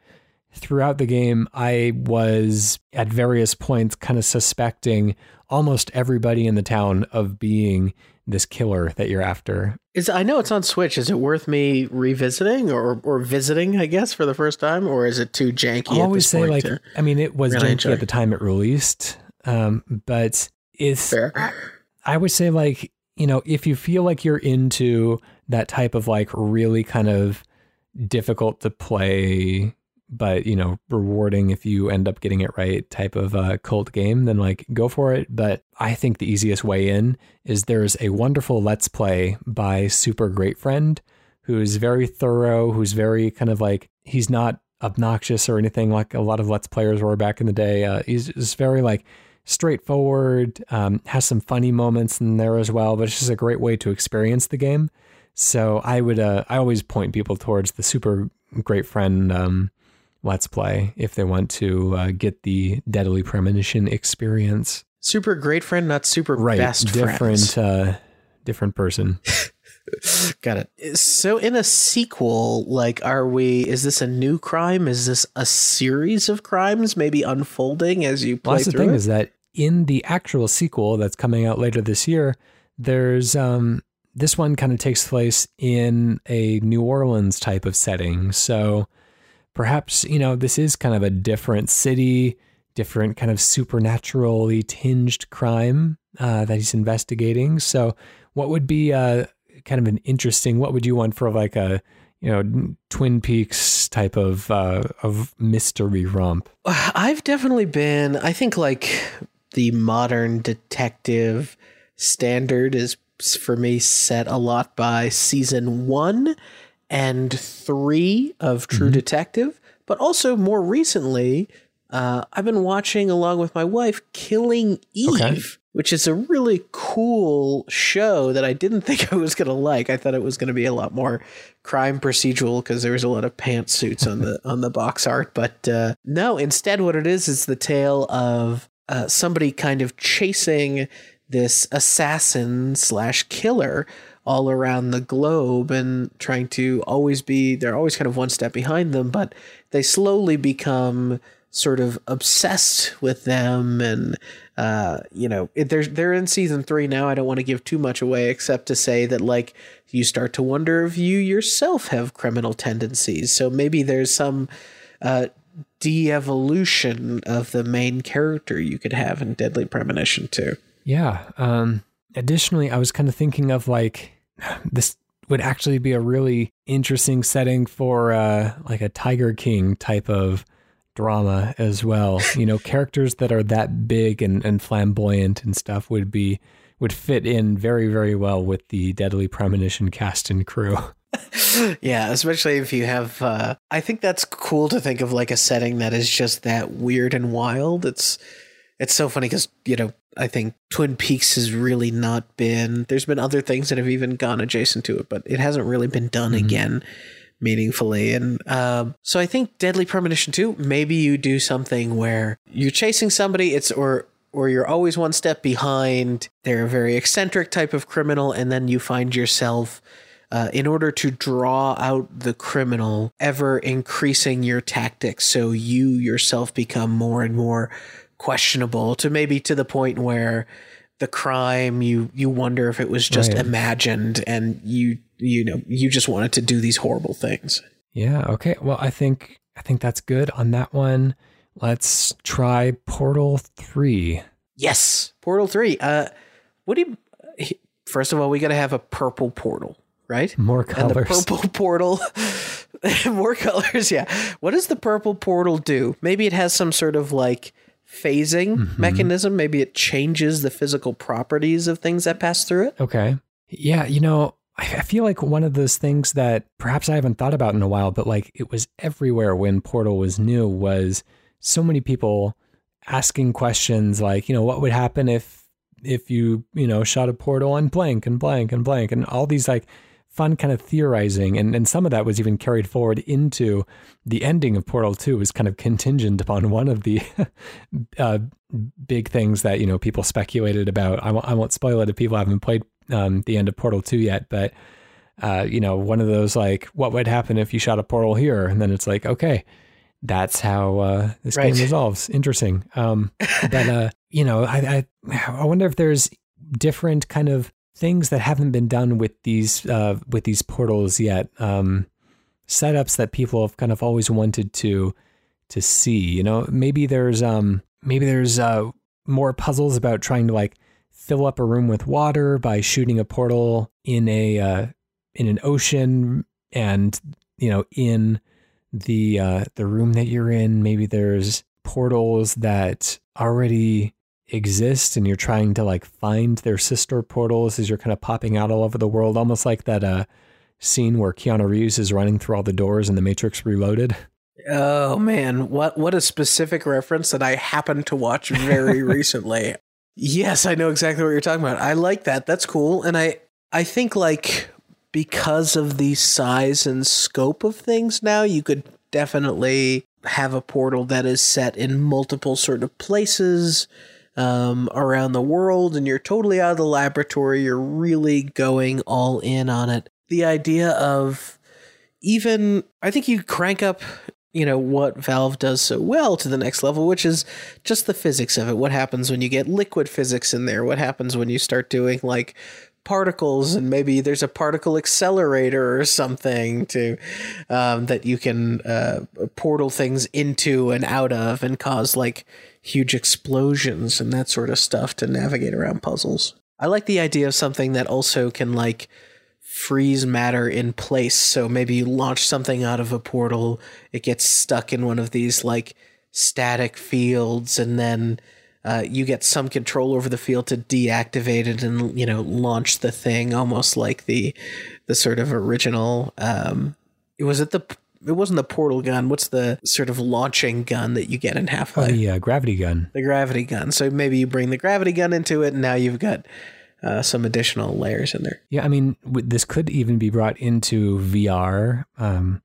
throughout the game I was at various points kind of suspecting almost everybody in the town of being this killer that you're after. Is I know it's on Switch. Is it worth me revisiting or or visiting? I guess for the first time, or is it too janky? I always say like, I mean, it was really janky enjoy. at the time it released, um, but it's. Fair. I would say like you know if you feel like you're into that type of like really kind of difficult to play but you know rewarding if you end up getting it right type of uh, cult game then like go for it. But i think the easiest way in is there's a wonderful let's play by super great friend who's very thorough who's very kind of like he's not obnoxious or anything like a lot of let's players were back in the day. Uh, he's just very like straightforward um, has some funny moments in there as well but it's just a great way to experience the game. So i would uh, i always point people towards the super great friend um, Let's Play if they want to uh, get the Deadly Premonition experience. Super great friend, not super right, best different, uh, different person. Got it. So, in a sequel, like, are we? Is this a new crime? Is this a series of crimes, maybe unfolding as you play well, that's the thing it? is that in the actual sequel that's coming out later this year, there's um, this one kind of takes place in a New Orleans type of setting. So perhaps, you know, this is kind of a different city, different kind of supernaturally tinged crime uh, that he's investigating. So, what would be uh, kind of an interesting, what would you want for like a, you know, Twin Peaks type of uh, of mystery romp? I've definitely been. I think like the modern detective standard is for me set a lot by season one and three of True mm-hmm. Detective, but also more recently, uh, I've been watching along with my wife Killing Eve, okay. which is a really cool show that I didn't think I was going to like. I thought it was going to be a lot more crime procedural because there was a lot of pantsuits on the on the box art, but uh, no. Instead, what it is is the tale of uh, somebody kind of chasing this assassin slash killer all around the globe and trying to always be they're always kind of one step behind them but they slowly become sort of obsessed with them and uh, you know they're they're in season three now. I don't want to give too much away except to say that like you start to wonder if you yourself have criminal tendencies. So maybe there's some uh, de-evolution of the main character you could have in deadly premonition too yeah um additionally i was kind of thinking of like this would actually be a really interesting setting for uh, like a Tiger King type of drama as well. You know, characters that are that big and, and flamboyant and stuff would be would fit in very very well with the Deadly Premonition cast and crew. yeah, especially if you have. Uh, I think that's cool to think of like a setting that is just that weird and wild. It's it's so funny because you know I think Twin Peaks has really not been. There's been other things that have even gone adjacent to it, but it hasn't really been done mm-hmm. again meaningfully. And um, so I think Deadly Premonition 2, maybe you do something where you're chasing somebody, it's or or you're always one step behind. They're a very eccentric type of criminal, and then you find yourself uh, in order to draw out the criminal, ever increasing your tactics so you yourself become more and more questionable to maybe to the point where the crime you you wonder if it was just right. imagined and you you know you just wanted to do these horrible things. Yeah, okay. Well, I think I think that's good on that one. Let's try Portal 3. Yes, Portal 3. Uh what do you First of all, we got to have a purple portal right? More colors. And the purple portal, more colors. Yeah. What does the purple portal do? Maybe it has some sort of like phasing mm-hmm. mechanism. Maybe it changes the physical properties of things that pass through it. Okay. Yeah. You know, I feel like one of those things that perhaps I haven't thought about in a while, but like it was everywhere when Portal was new was so many people asking questions like, you know, what would happen if if you, you know, shot a portal on blank and blank and blank and all these like fun kind of theorizing and, and some of that was even carried forward into the ending of portal 2 was kind of contingent upon one of the uh, big things that you know people speculated about. I w- I won't spoil it if people haven't played um, the end of portal 2 yet but uh, you know one of those like what would happen if you shot a portal here? And then it's like okay that's how uh, this right. game resolves. Interesting. Um, but uh, you know I, I i wonder if there's different kind of things that haven't been done with these uh, with these portals yet. Um, setups that people have kind of always wanted to to see. You know, maybe there's um, maybe there's uh, more puzzles about trying to like fill up a room with water by shooting a portal in a uh, in an ocean, and you know in the uh, the room that you're in. Maybe there's portals that already exist and you're trying to like find their sister portals as you're kind of popping out all over the world, almost like that uh, scene where Keanu Reeves is running through all the doors in The Matrix Reloaded. Oh man, what what a specific reference that I happened to watch very recently. Yes, I know exactly what you're talking about. I like that. That's cool. And I I think like because of the size and scope of things now, you could definitely have a portal that is set in multiple sort of places um, around the world and you're totally out of the laboratory. You're really going all in on it. The idea of even, I think you crank up, you know, what Valve does so well to the next level, which is just the physics of it. What happens when you get liquid physics in there? What happens when you start doing like particles and maybe there's a particle accelerator or something to um, that you can uh, portal things into and out of and cause like huge explosions and that sort of stuff to navigate around puzzles. I like the idea of something that also can like freeze matter in place. So maybe you launch something out of a portal, it gets stuck in one of these like static fields, and then uh, you get some control over the field to deactivate it and you know launch the thing, almost like the the sort of original. Um, was it the it wasn't the portal gun. What's the sort of launching gun that you get in Half Life? Oh, the uh, gravity gun. The gravity gun. So maybe you bring the gravity gun into it, and now you've got uh, some additional layers in there. Yeah, I mean, this could even be brought into VR. Um,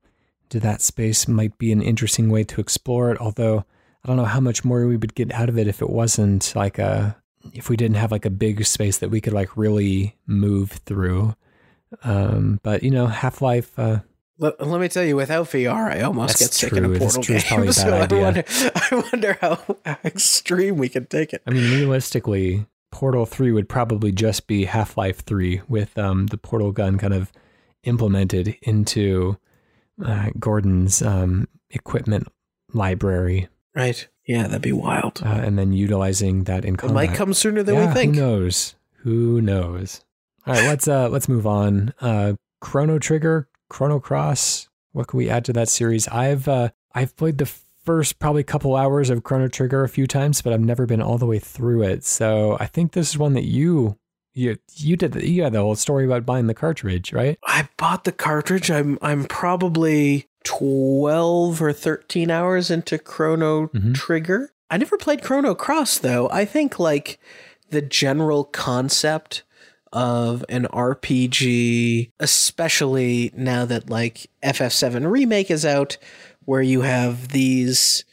to that space might be an interesting way to explore it. Although I don't know how much more we would get out of it if it wasn't like a if we didn't have like a big space that we could like really move through. Um, but you know, Half Life. Uh, let, let, me tell you, without VR, I almost That's get sick in a Portal game. so I wonder, I wonder how, how extreme we can take it. I mean, realistically, Portal 3 would probably just be Half Life 3 with um, the portal gun kind of implemented into uh, Gordon's um, equipment library. Right. Yeah, that'd be wild. Uh, and then utilizing that in combat. It might come sooner than yeah, we think. Who knows? Who knows? All right, let's uh let's move on. Uh Chrono Trigger, Chrono Cross. What can we add to that series? I've uh, I've played the first probably couple hours of Chrono Trigger a few times, but I've never been all the way through it. So I think this is one that you you you did the, you had the whole story about buying the cartridge, right? I bought the cartridge. I'm I'm probably 12 or 13 hours into Chrono mm-hmm. Trigger. I never played Chrono Cross though. I think like the general concept of an RPG, especially now that like FF7 Remake is out, where you have these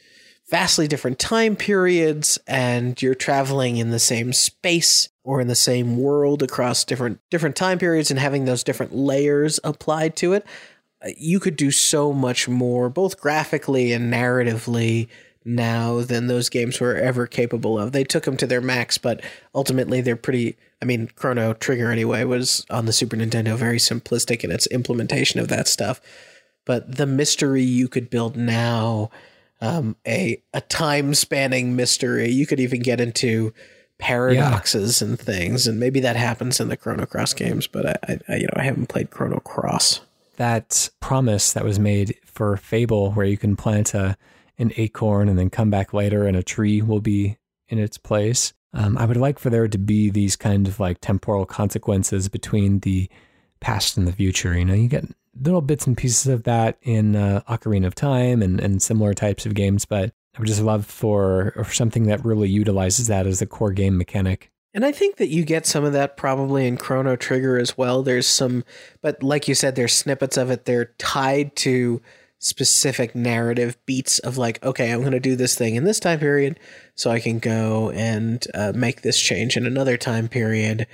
vastly different time periods and you're traveling in the same space or in the same world across different different time periods and having those different layers applied to it. Uh, you could do so much more both graphically and narratively now than those games were ever capable of they took them to their max but ultimately they're pretty i mean chrono trigger anyway was on the super nintendo very simplistic in its implementation of that stuff but the mystery you could build now um, a a time spanning mystery. You could even get into paradoxes yeah. and things, and maybe that happens in the Chrono Cross games. But I, I, you know, I haven't played Chrono Cross. That promise that was made for Fable, where you can plant a an acorn and then come back later, and a tree will be in its place. Um, I would like for there to be these kind of like temporal consequences between the past and the future. You know, you get little bits and pieces of that in uh, Ocarina of Time and, and similar types of games, but I would just love for, for something that really utilizes that as a core game mechanic. And I think that you get some of that probably in Chrono Trigger as well. There's some, but like you said, there's snippets of it. They're tied to specific narrative beats of like, okay, I'm going to do this thing in this time period, so I can go and uh, make this change in another time period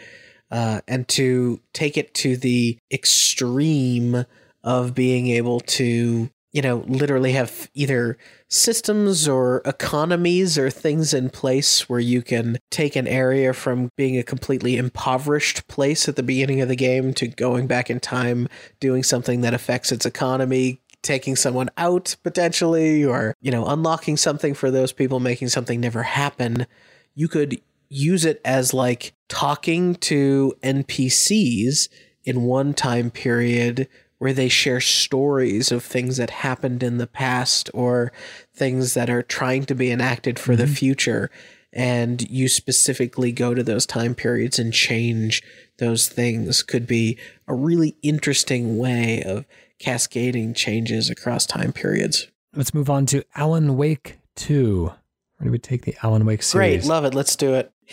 uh, and to take it to the extreme of being able to you know literally have either systems or economies or things in place where you can take an area from being a completely impoverished place at the beginning of the game to going back in time doing something that affects its economy taking someone out potentially or you know unlocking something for those people making something never happen you could use it as like talking to NPCs in one time period where they share stories of things that happened in the past or things that are trying to be enacted for mm-hmm. the future. And you specifically go to those time periods and change those things could be a really interesting way of cascading changes across time periods. Let's move on to Alan Wake 2. Where do we take the Alan Wake series? Great, love it. Let's do it.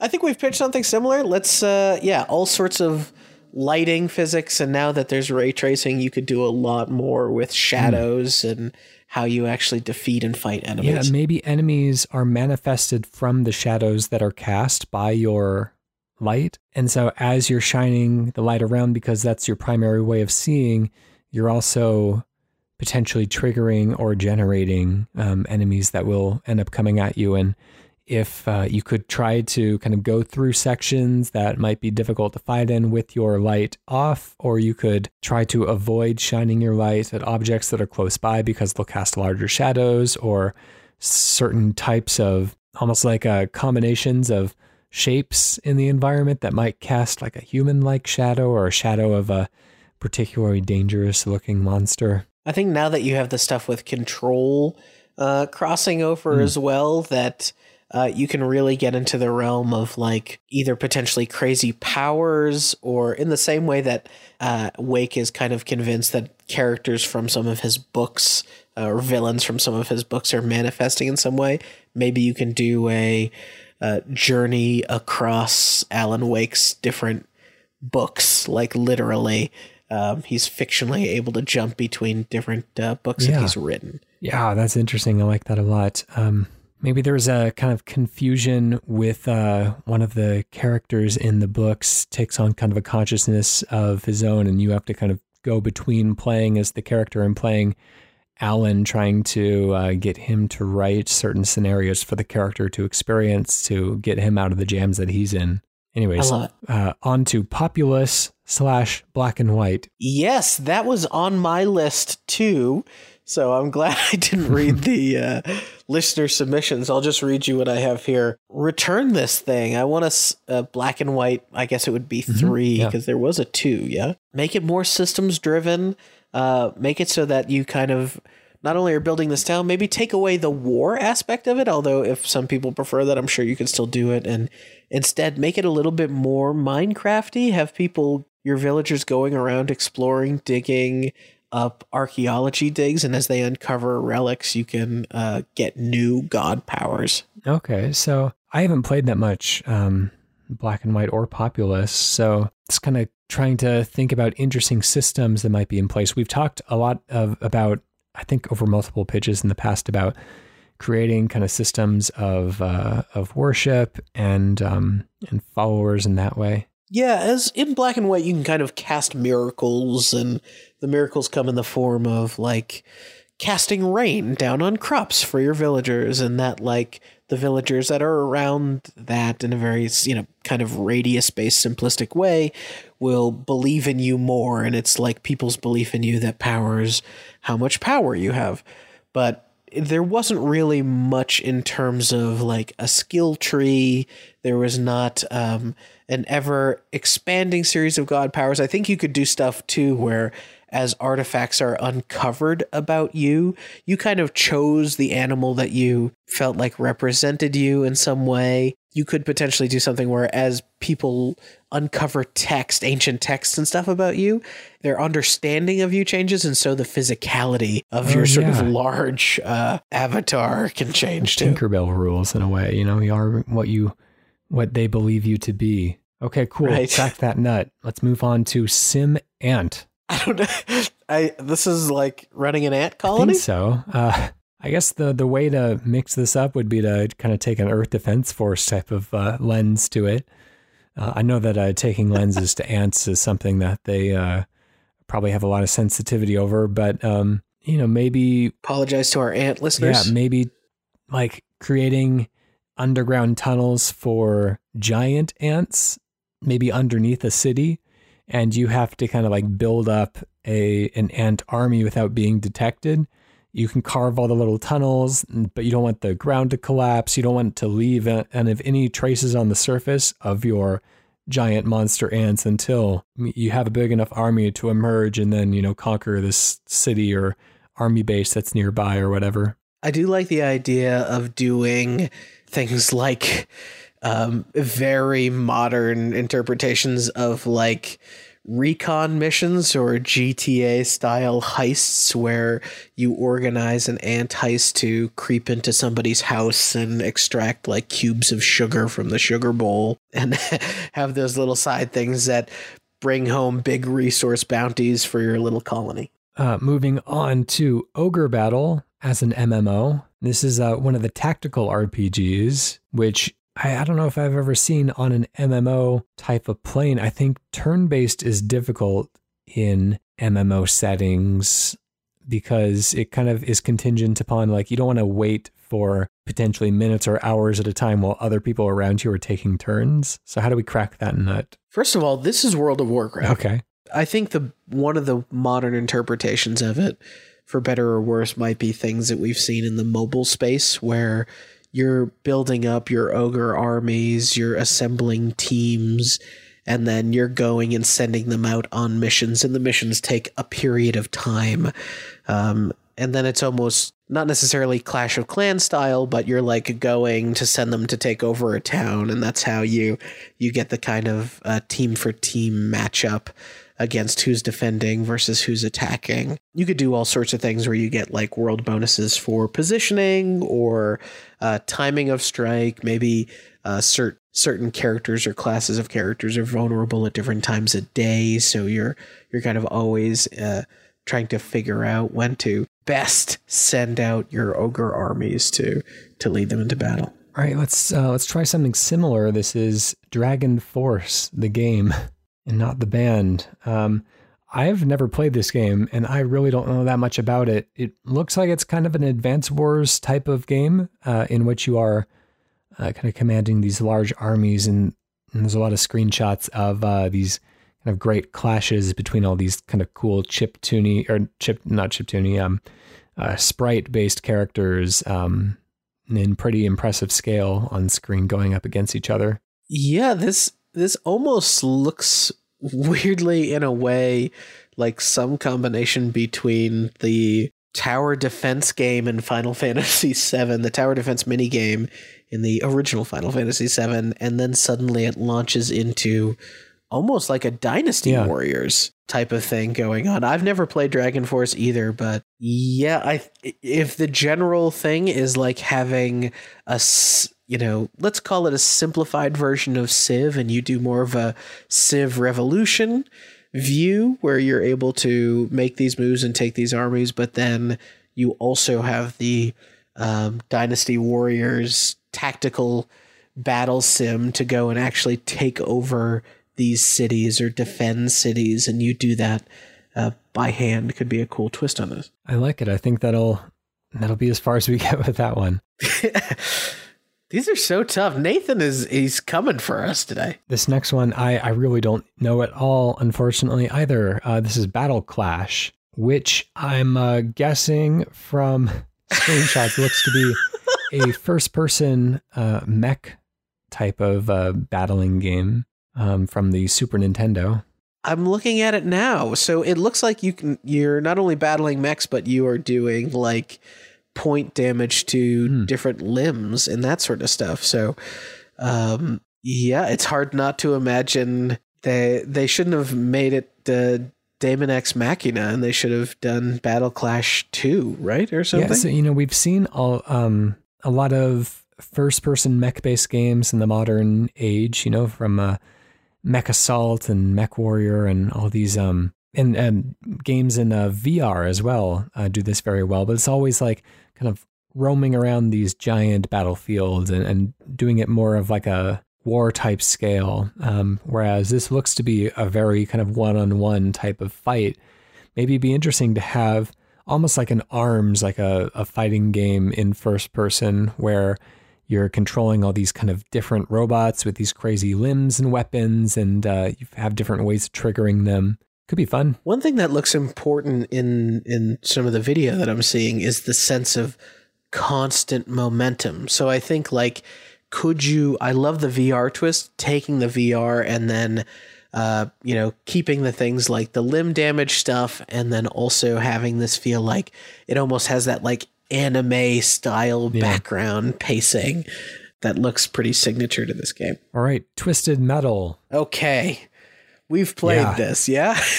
I think we've pitched something similar. Let's, uh, yeah, all sorts of lighting physics, and now that there's ray tracing, you could do a lot more with shadows mm. and how you actually defeat and fight enemies. Yeah, maybe enemies are manifested from the shadows that are cast by your light. And so as you're shining the light around, because that's your primary way of seeing, you're also potentially triggering or generating um, enemies that will end up coming at you. And if uh, you could try to kind of go through sections that might be difficult to fight in with your light off, or you could try to avoid shining your light at objects that are close by because they'll cast larger shadows or certain types of almost like uh, combinations of shapes in the environment that might cast like a human like shadow or a shadow of a particularly dangerous looking monster. I think now that you have the stuff with control uh, crossing over mm. as well, that uh, you can really get into the realm of like either potentially crazy powers or in the same way that uh, Wake is kind of convinced that characters from some of his books uh, or villains from some of his books are manifesting in some way. Maybe you can do a, a journey across Alan Wake's different books, like literally. Um, he's fictionally able to jump between different uh, books yeah. that he's written. Yeah, that's interesting. I like that a lot. Um, maybe there's a kind of confusion with uh, one of the characters in the books takes on kind of a consciousness of his own, and you have to kind of go between playing as the character and playing Alan, trying to uh, get him to write certain scenarios for the character to experience to get him out of the jams that he's in. Anyways, uh, on to Populous slash Black and White. Yes, that was on my list too So I'm glad I didn't read the uh, listener submissions. I'll just read you what I have here. Return this thing. I want a, black and white. I guess it would be mm-hmm. three because mm-hmm, yeah. there was a two. Yeah. Make it more systems driven. Uh, make it so that you kind of not only are building this town, maybe take away the war aspect of it. Although, if some people prefer that, I'm sure you can still do it. And instead, make it a little bit more Minecrafty. Have people, your villagers, going around exploring, digging up archaeology digs, and as they uncover relics, you can uh, get new god powers. Okay, so I haven't played that much um, Black and White or Populous, so it's kind of trying to think about interesting systems that might be in place. We've talked a lot of about I think over multiple pitches in the past about creating kind of systems of uh, of worship and um, and followers in that way. Yeah, as in black and white, you can kind of cast miracles, and the miracles come in the form of like casting rain down on crops for your villagers, and that like the villagers that are around that in a very you know kind of radius based simplistic way will believe in you more, and it's like people's belief in you that powers how much power you have. But there wasn't really much in terms of like a skill tree. There was not um, an ever expanding series of god powers. I think you could do stuff too where as artifacts are uncovered about you, you kind of chose the animal that you felt like represented you in some way. You could potentially do something where as people uncover text, ancient texts and stuff about you, their understanding of you changes, and so the physicality of oh, your sort yeah. of large uh, avatar can change too. Tinkerbell rules in a way, you know, you are what you what they believe you to be. Okay, cool. Right. Crack that nut. Let's move on to Sim Ant. I don't know. I this is like running an ant colony. I so. Uh, I guess the the way to mix this up would be to kind of take an Earth Defense Force type of uh, lens to it. Uh, I know that uh, taking lenses to ants is something that they uh, probably have a lot of sensitivity over, but um, you know, maybe apologize to our ant listeners. Yeah, maybe like creating underground tunnels for giant ants, maybe underneath a city, and you have to kind of like build up a an ant army without being detected. You can carve all the little tunnels, but you don't want the ground to collapse. You don't want to leave and any traces on the surface of your giant monster ants until you have a big enough army to emerge and then, you know, conquer this city or army base that's nearby or whatever. I do like the idea of doing things like um, very modern interpretations of like recon missions or GTA style heists where you organize an ant heist to creep into somebody's house and extract like cubes of sugar from the sugar bowl and have those little side things that bring home big resource bounties for your little colony. Uh, moving on to Ogre Battle as an MMO. This is uh, one of the tactical RPGs, which I, I don't know if I've ever seen on an MMO type of plane. I think turn based is difficult in MMO settings because it kind of is contingent upon like you don't want to wait for potentially minutes or hours at a time while other people around you are taking turns. So how do we crack that nut? First of all, this is World of Warcraft. Okay. I think the one of the modern interpretations of it for better or worse might be things that we've seen in the mobile space where you're building up your ogre armies, you're assembling teams, and then you're going and sending them out on missions, and the missions take a period of time. Um, and then it's almost not necessarily Clash of Clans style, but you're like going to send them to take over a town, and that's how you you get the kind of uh, team for team matchup against who's defending versus who's attacking. You could do all sorts of things where you get like world bonuses for positioning or uh, timing of strike. Maybe uh, cert- certain characters or classes of characters are vulnerable at different times of day, so you're you're kind of always uh, trying to figure out when to best send out your ogre armies to to lead them into battle. All right, let's uh, let's try something similar. This is Dragon Force, the game. and not the band. Um, I've never played this game, and I really don't know that much about it. It looks like it's kind of an Advance Wars type of game uh, in which you are uh, kind of commanding these large armies, and, and there's a lot of screenshots of uh, these kind of great clashes between all these kind of cool chip tuny or chip not chip tuny um uh, sprite based characters um, in pretty impressive scale on screen going up against each other. Yeah, this this almost looks weirdly in a way like some combination between the tower defense game in Final Fantasy VII, the tower defense mini game in the original Final Fantasy VII, and then suddenly it launches into almost like a Dynasty yeah. Warriors type of thing going on. I've never played Dragon Force either, but yeah, I if the general thing is like having a you know, let's call it a simplified version of Civ and you do more of a Civ Revolution view where you're able to make these moves and take these armies, but then you also have the um, Dynasty Warriors tactical battle sim to go and actually take over these cities or defend cities, and you do that uh, by hand. Could be a cool twist on this. I like it. I think that'll that'll be as far as we get with that one. These are so tough. Nathan is he's coming for us today. This next one, I I really don't know at all. Unfortunately, either. Uh, this is Battle Clash, which I'm uh, guessing from screenshots looks to be a first-person uh, mech type of uh, battling game um, from the Super Nintendo. I'm looking at it now. So it looks like you can you're not only battling mechs, but you are doing like point damage to hmm. different limbs and that sort of stuff. So um, yeah, it's hard not to imagine they they shouldn't have made it the Daemon X Machina and they should have done Battle Clash 2, right? Or something. Yeah, so you know, we've seen all um a lot of first person mech based games in the modern age, you know, from uh Mech Assault and Mech Warrior and all these um and, and games in uh, VR as well uh, do this very well. But it's always like kind of roaming around these giant battlefields and, and doing it more of like a war type scale. Um, whereas this looks to be a very kind of one on one type of fight. Maybe it'd be interesting to have almost like an arms, like a, a fighting game in first person where you're controlling all these kind of different robots with these crazy limbs and weapons, and uh, you have different ways of triggering them. Could be fun. One thing that looks important in in some of the video that I'm seeing is the sense of constant momentum. So I think like could you I love the VR twist, taking the VR and then uh, you know, keeping the things like the limb damage stuff and then also having this feel like it almost has that like anime style yeah. background pacing that looks pretty signature to this game. All right, Twisted Metal. Okay. We've played yeah. this, yeah?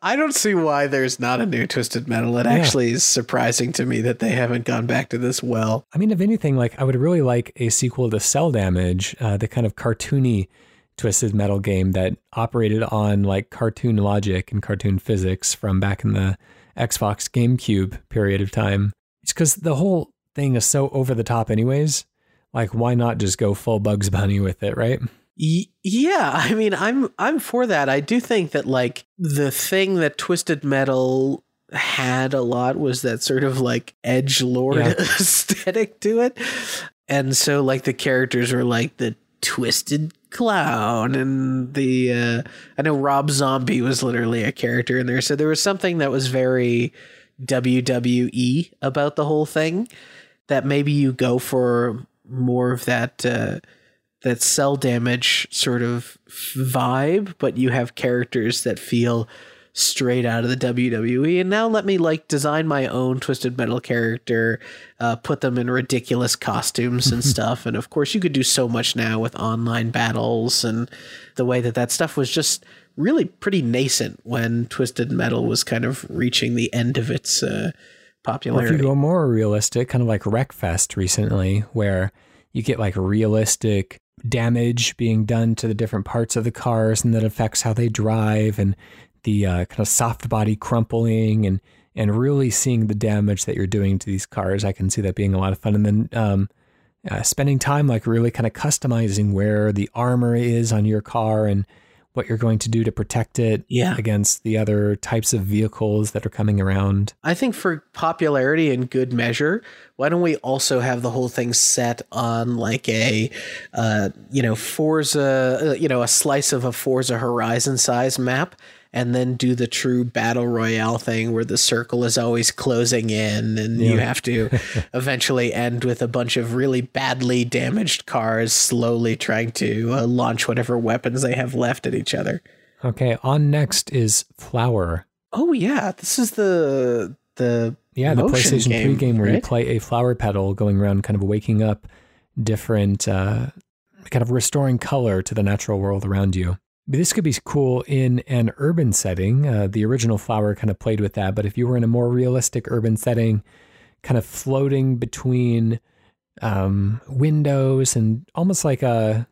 I don't see why there's not a new Twisted Metal. It yeah. actually is surprising to me that they haven't gone back to this well. I mean, if anything, like I would really like a sequel to Cel Damage, uh, the kind of cartoony Twisted Metal game that operated on like cartoon logic and cartoon physics from back in the Xbox GameCube period of time. It's because the whole thing is so over the top, anyways. Like, why not just go full Bugs Bunny with it, right? Yeah, I mean, I'm I'm for that. I do think that like the thing that Twisted Metal had a lot was that sort of like edge lord yeah. aesthetic to it, and so like the characters were like the twisted clown and the uh, I know Rob Zombie was literally a character in there, so there was something that was very WWE about the whole thing. That maybe you go for more of that. Uh, that Cel Damage sort of vibe, but you have characters that feel straight out of the WWE. And now let me like design my own Twisted Metal character, uh, put them in ridiculous costumes and stuff. And of course, you could do so much now with online battles and the way that that stuff was just really pretty nascent when Twisted Metal was kind of reaching the end of its uh, popularity. Well, if you go more realistic, kind of like Wreckfest recently, where you get like realistic damage being done to the different parts of the cars and that affects how they drive and the uh, kind of soft body crumpling and and really seeing the damage that you're doing to these cars i can see that being a lot of fun and then um, uh, spending time like really kind of customizing where the armor is on your car and what you're going to do to protect it yeah. against the other types of vehicles that are coming around. I think for popularity and good measure, why don't we also have the whole thing set on like a, uh, you know, Forza, uh, you know, a slice of a Forza Horizon size map, and then do the true battle royale thing where the circle is always closing in and yeah. you have to eventually end with a bunch of really badly damaged cars slowly trying to uh, launch whatever weapons they have left at each other. Okay, on next is Flower. Oh yeah, this is the the yeah the PlayStation game, 3 game where right? you play a flower petal going around kind of waking up different uh, kind of restoring color to the natural world around you. This could be cool in an urban setting. Uh, the original flower kind of played with that, but if you were in a more realistic urban setting, kind of floating between um, windows and almost like a uh,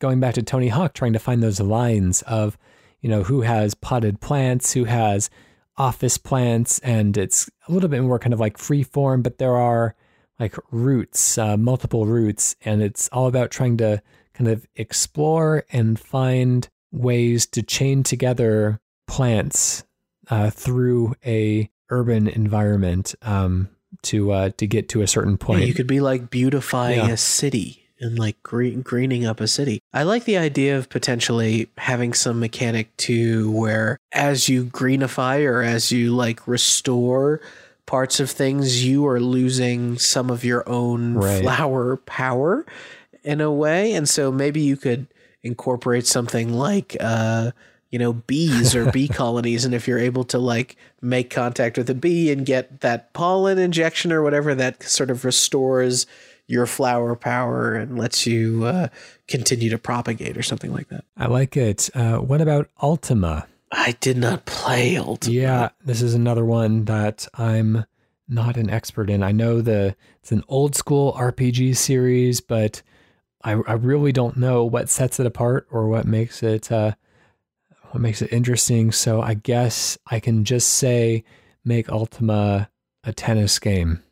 going back to Tony Hawk, trying to find those lines of, you know, who has potted plants, who has office plants, and it's a little bit more kind of like free form, but there are like roots, uh, multiple roots, and it's all about trying to kind of explore and find ways to chain together plants uh, through a urban environment um, to uh, to get to a certain point. Yeah, you could be like beautifying yeah. a city and like green, greening up a city. I like the idea of potentially having some mechanic too, where as you greenify or as you like restore parts of things, you are losing some of your own right. flower power in a way. And so maybe you could incorporate something like, uh, you know, bees or bee colonies. And if you're able to like make contact with a bee and get that pollen injection or whatever, that sort of restores your flower power and lets you uh, continue to propagate or something like that. I like it. Uh, what about Ultima? I did not play Ultima. Yeah, this is another one that I'm not an expert in. I know the it's an old school RPG series, but I, I really don't know what sets it apart or what makes it uh, what makes it interesting. So I guess I can just say make Ultima a tennis game,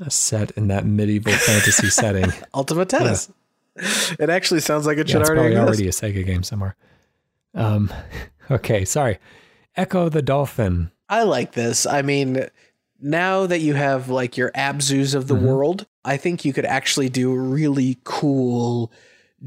a set in that medieval fantasy setting. Ultima Tennis. Yeah. It actually sounds like it yeah, should it's already probably already a Sega game somewhere. Um, okay, sorry. Ecco the Dolphin. I like this. I mean, now that you have like your Abzus of the mm-hmm. world, I think you could actually do a really cool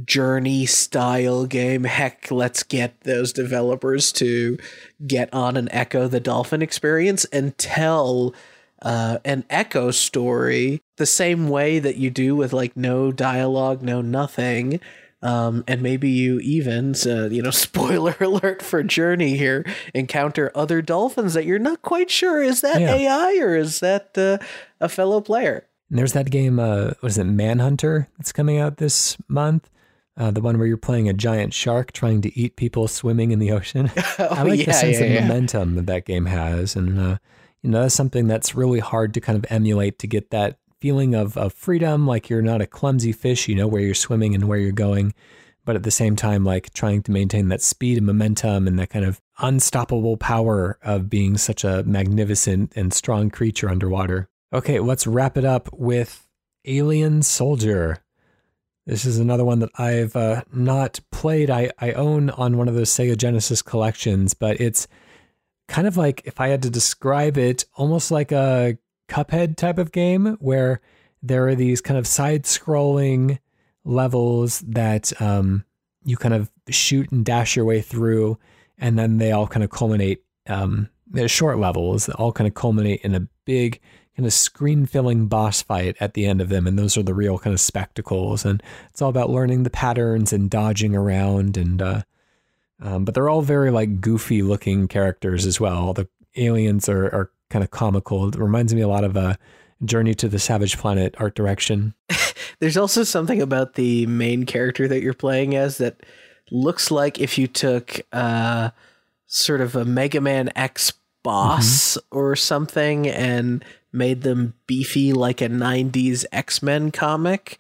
journey style game. Heck, let's get those developers to get on an Ecco the Dolphin experience and tell uh, an Ecco story the same way that you do with like no dialogue, no nothing. Um, and maybe you even, uh, you know, spoiler alert for Journey here, encounter other dolphins that you're not quite sure is that yeah. AI or is that uh, a fellow player. And there's that game, uh, what is it, Manhunter, that's coming out this month. Uh, the one where you're playing a giant shark trying to eat people swimming in the ocean. oh, I like yeah, the sense yeah, of momentum that that game has, and uh, you know that's something that's really hard to kind of emulate to get that feeling of, of freedom, like you're not a clumsy fish, you know where you're swimming and where you're going, but at the same time, like trying to maintain that speed and momentum and that kind of unstoppable power of being such a magnificent and strong creature underwater. Okay, let's wrap it up with Alien Soldier. This is another one that I've uh, not played. I, I own on one of those Sega Genesis collections, but it's kind of like, if I had to describe it, almost like a Cuphead type of game where there are these kind of side scrolling levels that um, you kind of shoot and dash your way through, and then they all kind of culminate. Um, they're short levels that all kind of culminate in a big kind of screen filling boss fight at the end of them. And those are the real kind of spectacles. And it's all about learning the patterns and dodging around. And, uh, um, but they're all very like goofy looking characters as well. The aliens are, are kind of comical. It reminds me a lot of a Journey to the Savage Planet art direction. There's also something about the main character that you're playing as that looks like if you took uh, sort of a Mega Man X boss mm-hmm. or something and made them beefy like a 90s X-Men comic.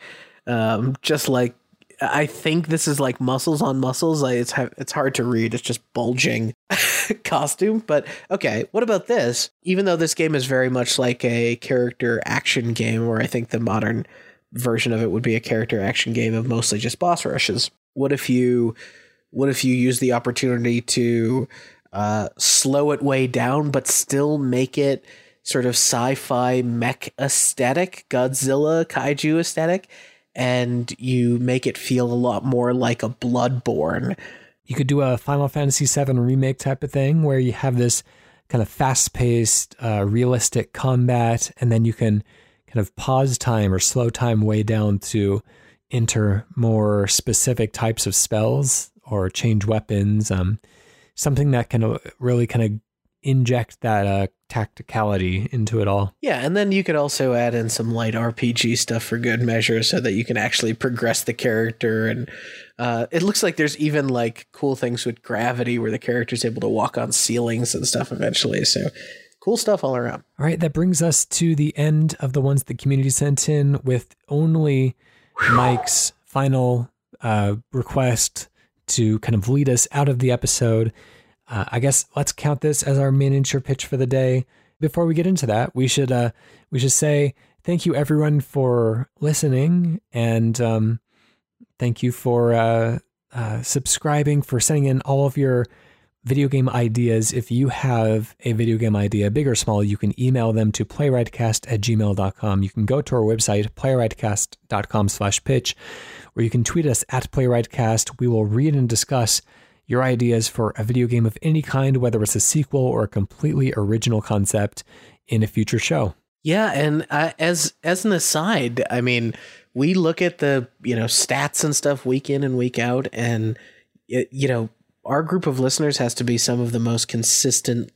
Um, just like I think this is like muscles on muscles. Like it's it's hard to read. It's just bulging costume. But okay, what about this? Even though this game is very much like a character action game, where I think the modern version of it would be a character action game of mostly just boss rushes. What if you what if you use the opportunity to uh, slow it way down, but still make it sort of sci-fi mech aesthetic, Godzilla kaiju aesthetic, and you make it feel a lot more like a Bloodborne. You could do a Final Fantasy VII remake type of thing where you have this kind of fast paced, uh, realistic combat, and then you can kind of pause time or slow time way down to enter more specific types of spells or change weapons. Um, something that can really kind of inject that uh, tacticality into it all. Yeah, and then you could also add in some light RPG stuff for good measure so that you can actually progress the character. And uh, it looks like there's even like cool things with gravity where the character's able to walk on ceilings and stuff eventually. So cool stuff all around. All right, that brings us to the end of the ones the community sent in with only Mike's final uh, request to kind of lead us out of the episode. Uh, I guess let's count this as our miniature pitch for the day. Before we get into that, we should uh, we should say thank you everyone for listening and um, thank you for uh, uh, subscribing for sending in all of your video game ideas. If you have a video game idea, big or small, you can email them to playwrightcast at gmail.com. You can go to our website, playwrightcast.com slash pitch, or you can tweet us at playwrightcast. We will read and discuss your ideas for a video game of any kind, whether it's a sequel or a completely original concept, in a future show. Yeah, and uh, as as an aside, I mean, we look at the you know stats and stuff week in and week out, and it, you know our group of listeners has to be some of the most consistent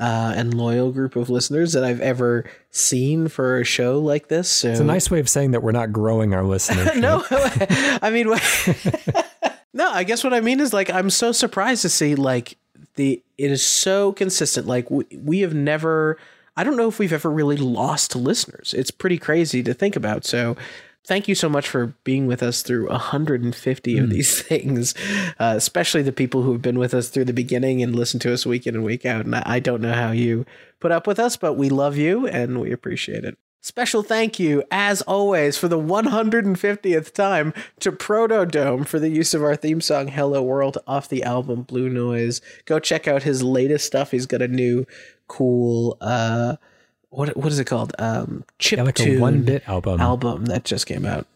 uh, and loyal group of listeners that I've ever seen for a show like this. So it's a nice way of saying that we're not growing our listeners. no, I mean. No, I guess what I mean is like I'm so surprised to see like the it is so consistent. Like we, we have never I don't know if we've ever really lost listeners. It's pretty crazy to think about. So thank you so much for being with us through 150 mm. of hmm. these things, uh, especially the people who have been with us through the beginning and listen to us week in and week out. And I, I don't know how you put up with us, but we love you and we appreciate it. Special thank you, as always, for the 150th time to Protodome for the use of our theme song Hello World off the album Blue Noise. Go check out his latest stuff. He's got a new cool uh what what is it called? Um chip yeah, like a one bit album album that just came out.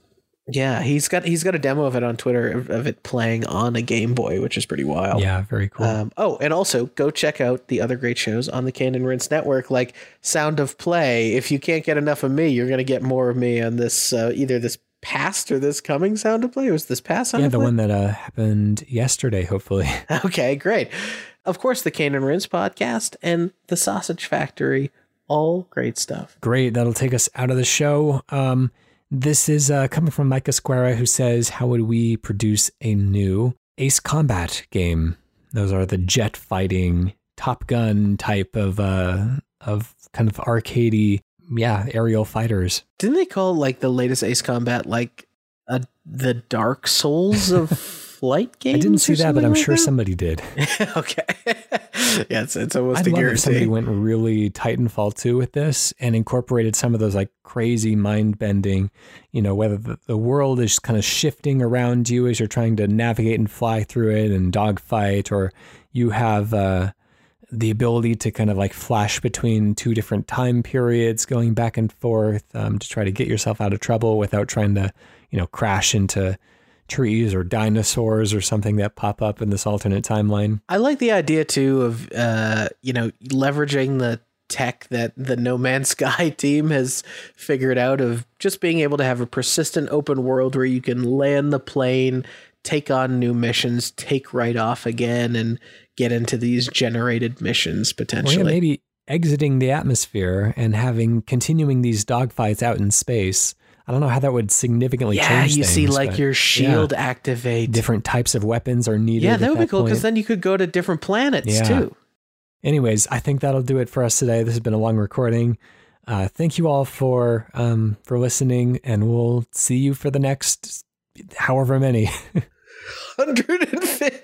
Yeah, he's got he's got a demo of it on Twitter of, of, it playing on a Game Boy, which is pretty wild. Yeah, very cool. Um, oh, and also go check out the other great shows on the Cane and Rinse Network, like Sound of Play. If you can't get enough of me, you're gonna get more of me on this uh, either this past or this coming Sound of Play. It was this past? Sound yeah, the play? one that uh, happened yesterday, hopefully. okay, great. Of course, the Cane and Rinse podcast and the Sausage Factory. All great stuff. Great. That'll take us out of the show. Um, this is uh, coming from Mike Esquera, who says, How would we produce a new Ace Combat game? Those are the jet fighting, Top Gun type of uh, of kind of arcadey, yeah, aerial fighters. Didn't they call like the latest Ace Combat like a, the Dark Souls of flight games? I didn't see that, but I'm like sure that? somebody did. okay. yeah, it's, it's almost I'd a love guarantee. if somebody went really Titanfall 2 with this and incorporated some of those like crazy mind bending, you know, whether the, the world is kind of shifting around you as you're trying to navigate and fly through it and dogfight, or you have uh, the ability to kind of like flash between two different time periods, going back and forth um, to try to get yourself out of trouble without trying to, you know, crash into trees or dinosaurs or something that pop up in this alternate timeline. I like the idea too of uh, you know leveraging the tech that the No Man's Sky team has figured out of just being able to have a persistent open world where you can land the plane, take on new missions, take right off again, and get into these generated missions potentially. Well, yeah, maybe exiting the atmosphere and having continuing these dogfights out in space I don't know how that would significantly yeah, change. Yeah, you things, see, like your shield yeah. activate. Different types of weapons are needed. Yeah, that would that be cool because then you could go to different planets yeah. too. Anyways, I think that'll do it for us today. This has been a long recording. Uh, thank you all for um, for listening, and we'll see you for the next however many. 150.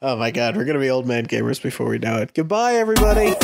oh my god, we're gonna be old man gamers before we know it. Goodbye, everybody.